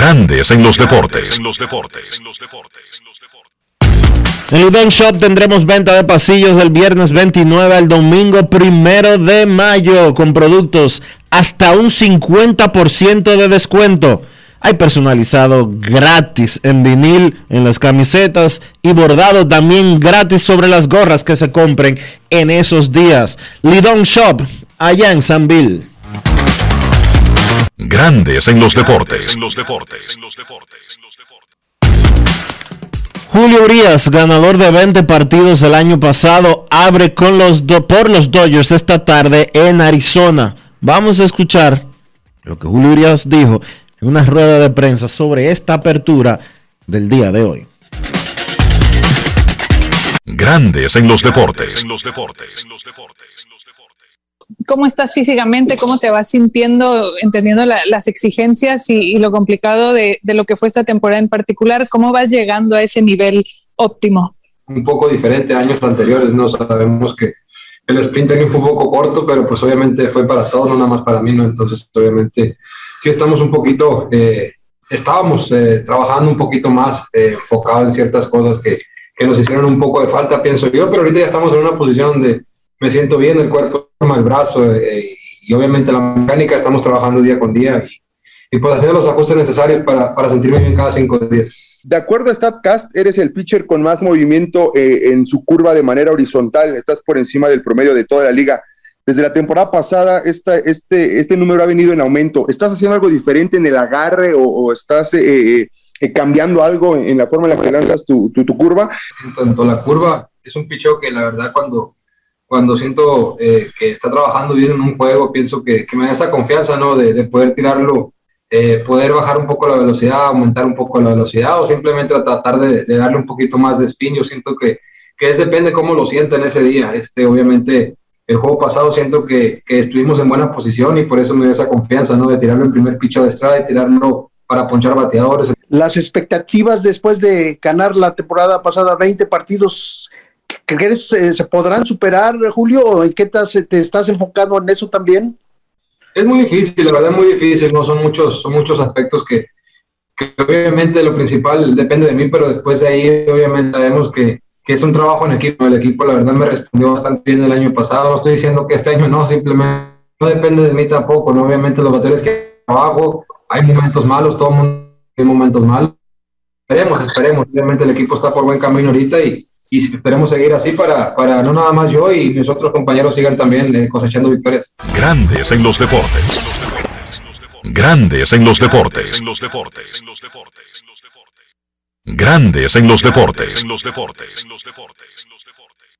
Grandes en los deportes. En Udon Shop tendremos venta de pasillos del viernes 29 al domingo primero de mayo con productos hasta un 50% de descuento. Hay personalizado gratis en vinil en las camisetas y bordado también gratis sobre las gorras que se compren en esos días. Lidon Shop, allá en San Bill. Grandes en los deportes. Julio Urias, ganador de 20 partidos el año pasado, abre con los por los Dodgers esta tarde en Arizona. Vamos a escuchar lo que Julio Urias dijo en una rueda de prensa sobre esta apertura del día de hoy. Grandes en los deportes. ¿Cómo estás físicamente? ¿Cómo te vas sintiendo, entendiendo la, las exigencias y, y, lo complicado de, de, lo que fue esta temporada en particular? ¿Cómo vas llegando a ese nivel óptimo? Un poco diferente a años anteriores, ¿no? Sabemos que el sprint training fue un poco corto, pero pues obviamente fue para todos, no nada más para mí, ¿no? Entonces, obviamente, sí estamos un poquito, eh, estábamos eh, trabajando un poquito más eh, enfocado en ciertas cosas que, que nos hicieron un poco de falta, pienso yo, pero ahorita ya estamos en una posición donde me siento bien, el cuerpo, el brazo eh, y obviamente la mecánica estamos trabajando día con día y, y pues haciendo los ajustes necesarios para, para sentirme bien cada cinco días. De acuerdo a StatCast, eres el pitcher con más movimiento eh, en su curva de manera horizontal, estás por encima del promedio de toda la liga. Desde la temporada pasada, esta, este, este número ha venido en aumento. ¿Estás haciendo algo diferente en el agarre o, o estás eh, eh, cambiando algo en la forma en la que lanzas tu, tu, tu curva? En tanto la curva, es un picheo que la verdad cuando cuando siento eh, que está trabajando bien en un juego, pienso que, que me da esa confianza, ¿no? De, de poder tirarlo, eh, poder bajar un poco la velocidad, aumentar un poco la velocidad o simplemente tratar de, de darle un poquito más de spin. Yo siento que, que es depende cómo lo sienta en ese día. Este, obviamente, el juego pasado siento que, que estuvimos en buena posición y por eso me da esa confianza, ¿no? De tirarlo el primer picho de estrada y tirarlo para ponchar bateadores. Las expectativas después de ganar la temporada pasada 20 partidos ¿Crees eh, se podrán superar, Julio? ¿O en qué te, te estás enfocando en eso también? Es muy difícil, la verdad es muy difícil, no son muchos, son muchos aspectos que, que obviamente lo principal depende de mí, pero después de ahí obviamente sabemos que, que, es un trabajo en equipo. El equipo la verdad me respondió bastante bien el año pasado, no estoy diciendo que este año no, simplemente no depende de mí tampoco, ¿no? obviamente los baterías que trabajo, hay momentos malos, todo el mundo tiene momentos malos. Esperemos, esperemos, obviamente el equipo está por buen camino ahorita y, y esperemos seguir así para, para no nada más yo y mis otros compañeros sigan también eh, cosechando victorias. Grandes en los deportes. Grandes en los deportes. Grandes en los deportes.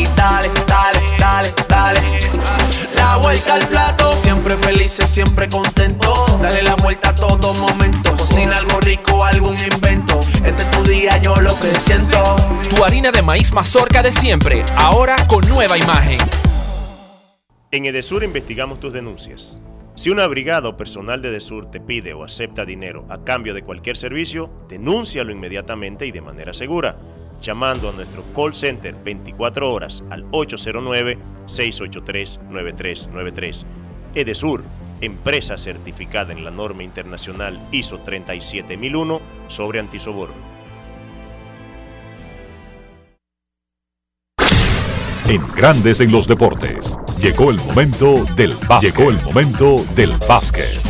y dale, dale, dale, dale. La vuelta al plato, siempre felices, siempre contento. Dale la vuelta a todo momento. Cocina algo rico, algún invento. Este es tu día, yo lo que siento. Tu harina de maíz mazorca de siempre, ahora con nueva imagen. En Edesur investigamos tus denuncias. Si una brigada o personal de Edesur te pide o acepta dinero a cambio de cualquier servicio, denúncialo inmediatamente y de manera segura, llamando a nuestro call center 24 horas al 809-683-9393. Edesur, empresa certificada en la norma internacional ISO 37001 sobre antisoborno. En Grandes en los deportes. Llegó el momento del básquet. Llegó el momento del básquet.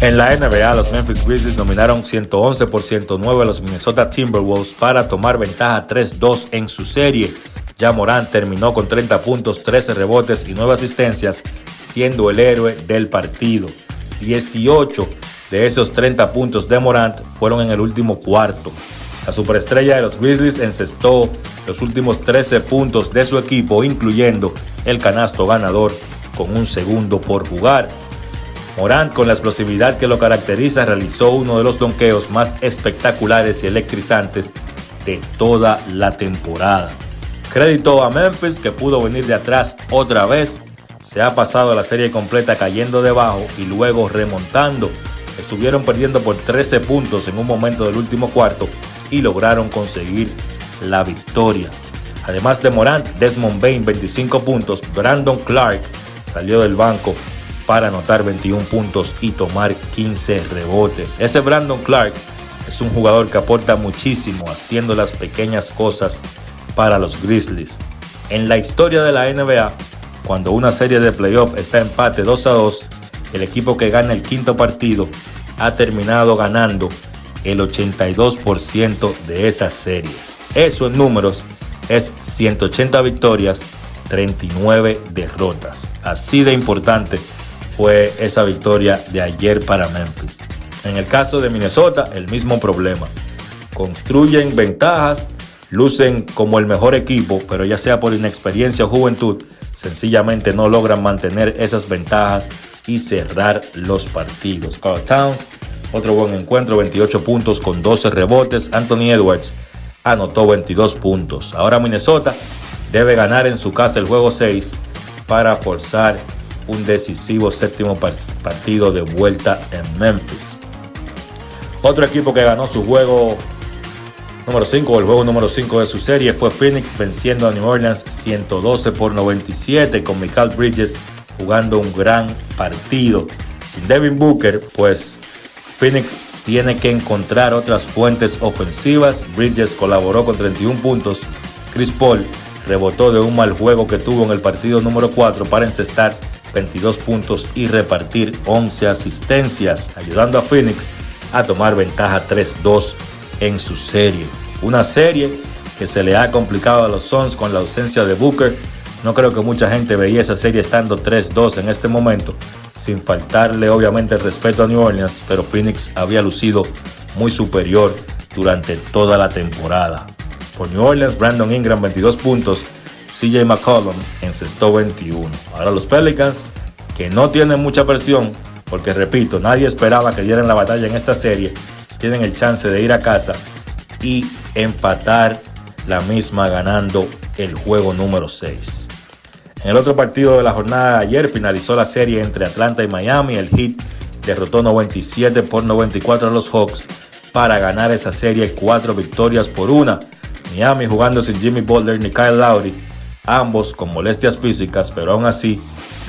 En la NBA, los Memphis Grizzlies dominaron 111 por 109 a los Minnesota Timberwolves para tomar ventaja 3-2 en su serie. Ya Morant terminó con 30 puntos, 13 rebotes y 9 asistencias, siendo el héroe del partido. 18 de esos 30 puntos de Morant fueron en el último cuarto. La superestrella de los Grizzlies encestó los últimos 13 puntos de su equipo, incluyendo el canasto ganador con un segundo por jugar. Morant, con la explosividad que lo caracteriza, realizó uno de los donqueos más espectaculares y electrizantes de toda la temporada. Crédito a Memphis que pudo venir de atrás otra vez. Se ha pasado la serie completa cayendo debajo y luego remontando. Estuvieron perdiendo por 13 puntos en un momento del último cuarto y lograron conseguir la victoria. Además de Morant, Desmond Bain 25 puntos, Brandon Clark salió del banco para anotar 21 puntos y tomar 15 rebotes. Ese Brandon Clark es un jugador que aporta muchísimo haciendo las pequeñas cosas para los Grizzlies. En la historia de la NBA, cuando una serie de playoff está empate 2 a 2, el equipo que gana el quinto partido ha terminado ganando el 82% de esas series. Eso en números es 180 victorias, 39 derrotas. Así de importante fue esa victoria de ayer para Memphis. En el caso de Minnesota, el mismo problema. Construyen ventajas, lucen como el mejor equipo, pero ya sea por inexperiencia o juventud, sencillamente no logran mantener esas ventajas y cerrar los partidos. Carl Towns, otro buen encuentro, 28 puntos con 12 rebotes. Anthony Edwards anotó 22 puntos. Ahora Minnesota debe ganar en su casa el juego 6 para forzar un decisivo séptimo partido de vuelta en Memphis. Otro equipo que ganó su juego número 5 el juego número 5 de su serie fue Phoenix venciendo a New Orleans 112 por 97 con Michael Bridges jugando un gran partido. Sin Devin Booker, pues Phoenix tiene que encontrar otras fuentes ofensivas. Bridges colaboró con 31 puntos. Chris Paul rebotó de un mal juego que tuvo en el partido número 4 para encestar 22 puntos y repartir 11 asistencias, ayudando a Phoenix a tomar ventaja 3-2 en su serie. Una serie que se le ha complicado a los Suns con la ausencia de Booker. No creo que mucha gente veía esa serie estando 3-2 en este momento, sin faltarle obviamente el respeto a New Orleans, pero Phoenix había lucido muy superior durante toda la temporada. Por New Orleans, Brandon Ingram 22 puntos, CJ McCollum encestó 21. Ahora los Pelicans, que no tienen mucha presión, porque repito, nadie esperaba que dieran la batalla en esta serie, tienen el chance de ir a casa y empatar la misma ganando el juego número 6. En el otro partido de la jornada de ayer finalizó la serie entre Atlanta y Miami. El Heat derrotó 97 por 94 a los Hawks para ganar esa serie cuatro victorias por una. Miami jugando sin Jimmy Butler ni Kyle Lowry, ambos con molestias físicas, pero aún así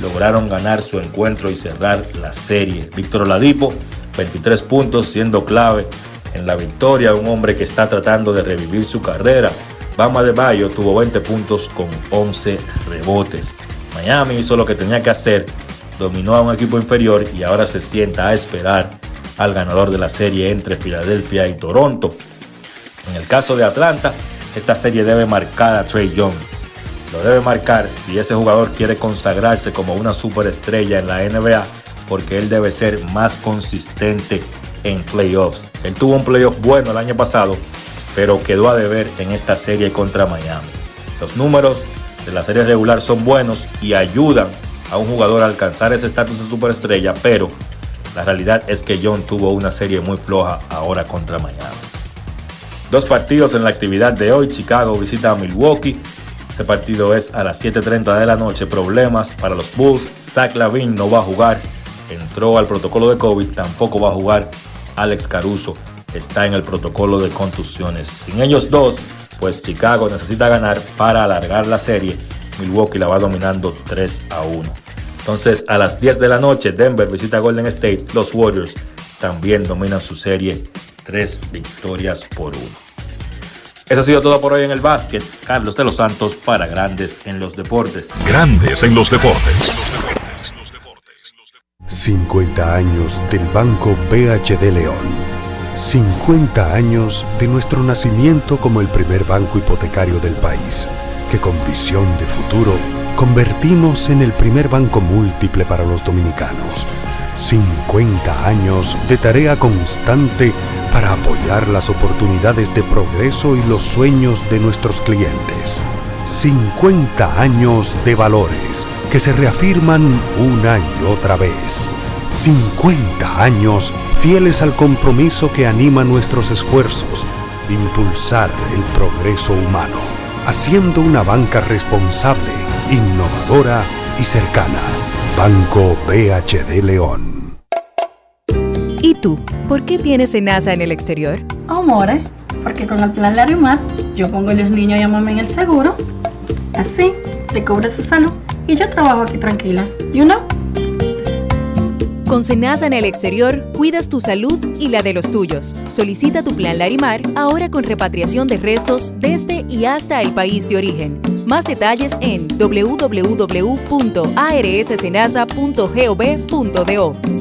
lograron ganar su encuentro y cerrar la serie. Víctor Oladipo, 23 puntos, siendo clave en la victoria, un hombre que está tratando de revivir su carrera. Bama de Bayo tuvo 20 puntos con 11 rebotes. Miami hizo lo que tenía que hacer, dominó a un equipo inferior y ahora se sienta a esperar al ganador de la serie entre Filadelfia y Toronto. En el caso de Atlanta, esta serie debe marcar a Trey Young. Lo debe marcar si ese jugador quiere consagrarse como una superestrella en la NBA, porque él debe ser más consistente en playoffs. Él tuvo un playoff bueno el año pasado, pero quedó a deber en esta serie contra Miami. Los números de la serie regular son buenos y ayudan a un jugador a alcanzar ese estatus de superestrella, pero la realidad es que John tuvo una serie muy floja ahora contra Miami. Dos partidos en la actividad de hoy. Chicago visita a Milwaukee. Ese partido es a las 7.30 de la noche. Problemas para los Bulls. Zach Lavin no va a jugar. Entró al protocolo de COVID. Tampoco va a jugar Alex Caruso. Está en el protocolo de contusiones. Sin ellos dos, pues Chicago necesita ganar para alargar la serie. Milwaukee la va dominando 3 a 1. Entonces a las 10 de la noche Denver visita Golden State. Los Warriors también dominan su serie. 3 victorias por 1. Eso ha sido todo por hoy en el básquet. Carlos de los Santos para Grandes en los Deportes. Grandes en los Deportes. 50 años del Banco BHD León. 50 años de nuestro nacimiento como el primer banco hipotecario del país, que con visión de futuro convertimos en el primer banco múltiple para los dominicanos. 50 años de tarea constante para apoyar las oportunidades de progreso y los sueños de nuestros clientes. 50 años de valores que se reafirman una y otra vez. 50 años fieles al compromiso que anima nuestros esfuerzos, impulsar el progreso humano, haciendo una banca responsable, innovadora y cercana. Banco BHD León. ¿Y tú? ¿Por qué tienes NASA en el exterior? Amore, porque con el plan Larimar yo pongo a los niños y a mamá en el seguro. Así, le cubre su salud y yo trabajo aquí tranquila. You know? Con Senasa en el exterior, cuidas tu salud y la de los tuyos. Solicita tu plan Larimar ahora con repatriación de restos desde y hasta el país de origen. Más detalles en www.arssenasa.gov.do.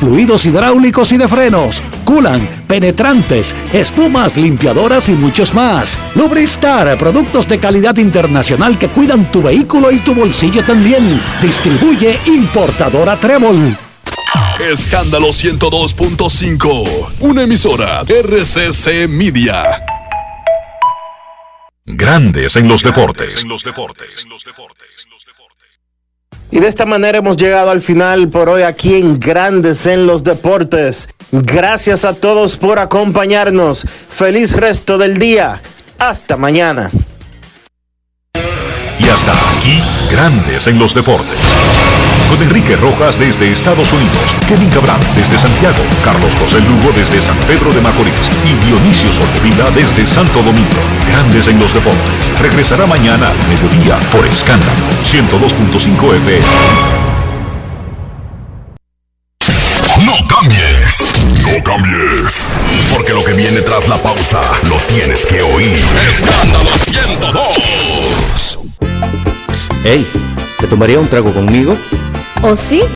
fluidos hidráulicos y de frenos, culan, penetrantes, espumas, limpiadoras y muchos más. Lubristar, productos de calidad internacional que cuidan tu vehículo y tu bolsillo también. Distribuye importadora Trébol. Escándalo 102.5, una emisora RCC Media. Grandes en los deportes. Y de esta manera hemos llegado al final por hoy aquí en Grandes en los Deportes. Gracias a todos por acompañarnos. Feliz resto del día. Hasta mañana. Y hasta aquí, Grandes en los Deportes. Con Enrique Rojas desde Estados Unidos, Kevin Cabral desde Santiago, Carlos José Lugo desde San Pedro de Macorís y Dionisio Solterida desde Santo Domingo. Grandes en los Deportes. Regresará mañana al mediodía por Escándalo 102.5 FM. No cambies, no cambies, porque lo que viene tras la pausa lo tienes que oír. Escándalo 102. Hey, ¿te tomaría un trago conmigo? ¿O sí?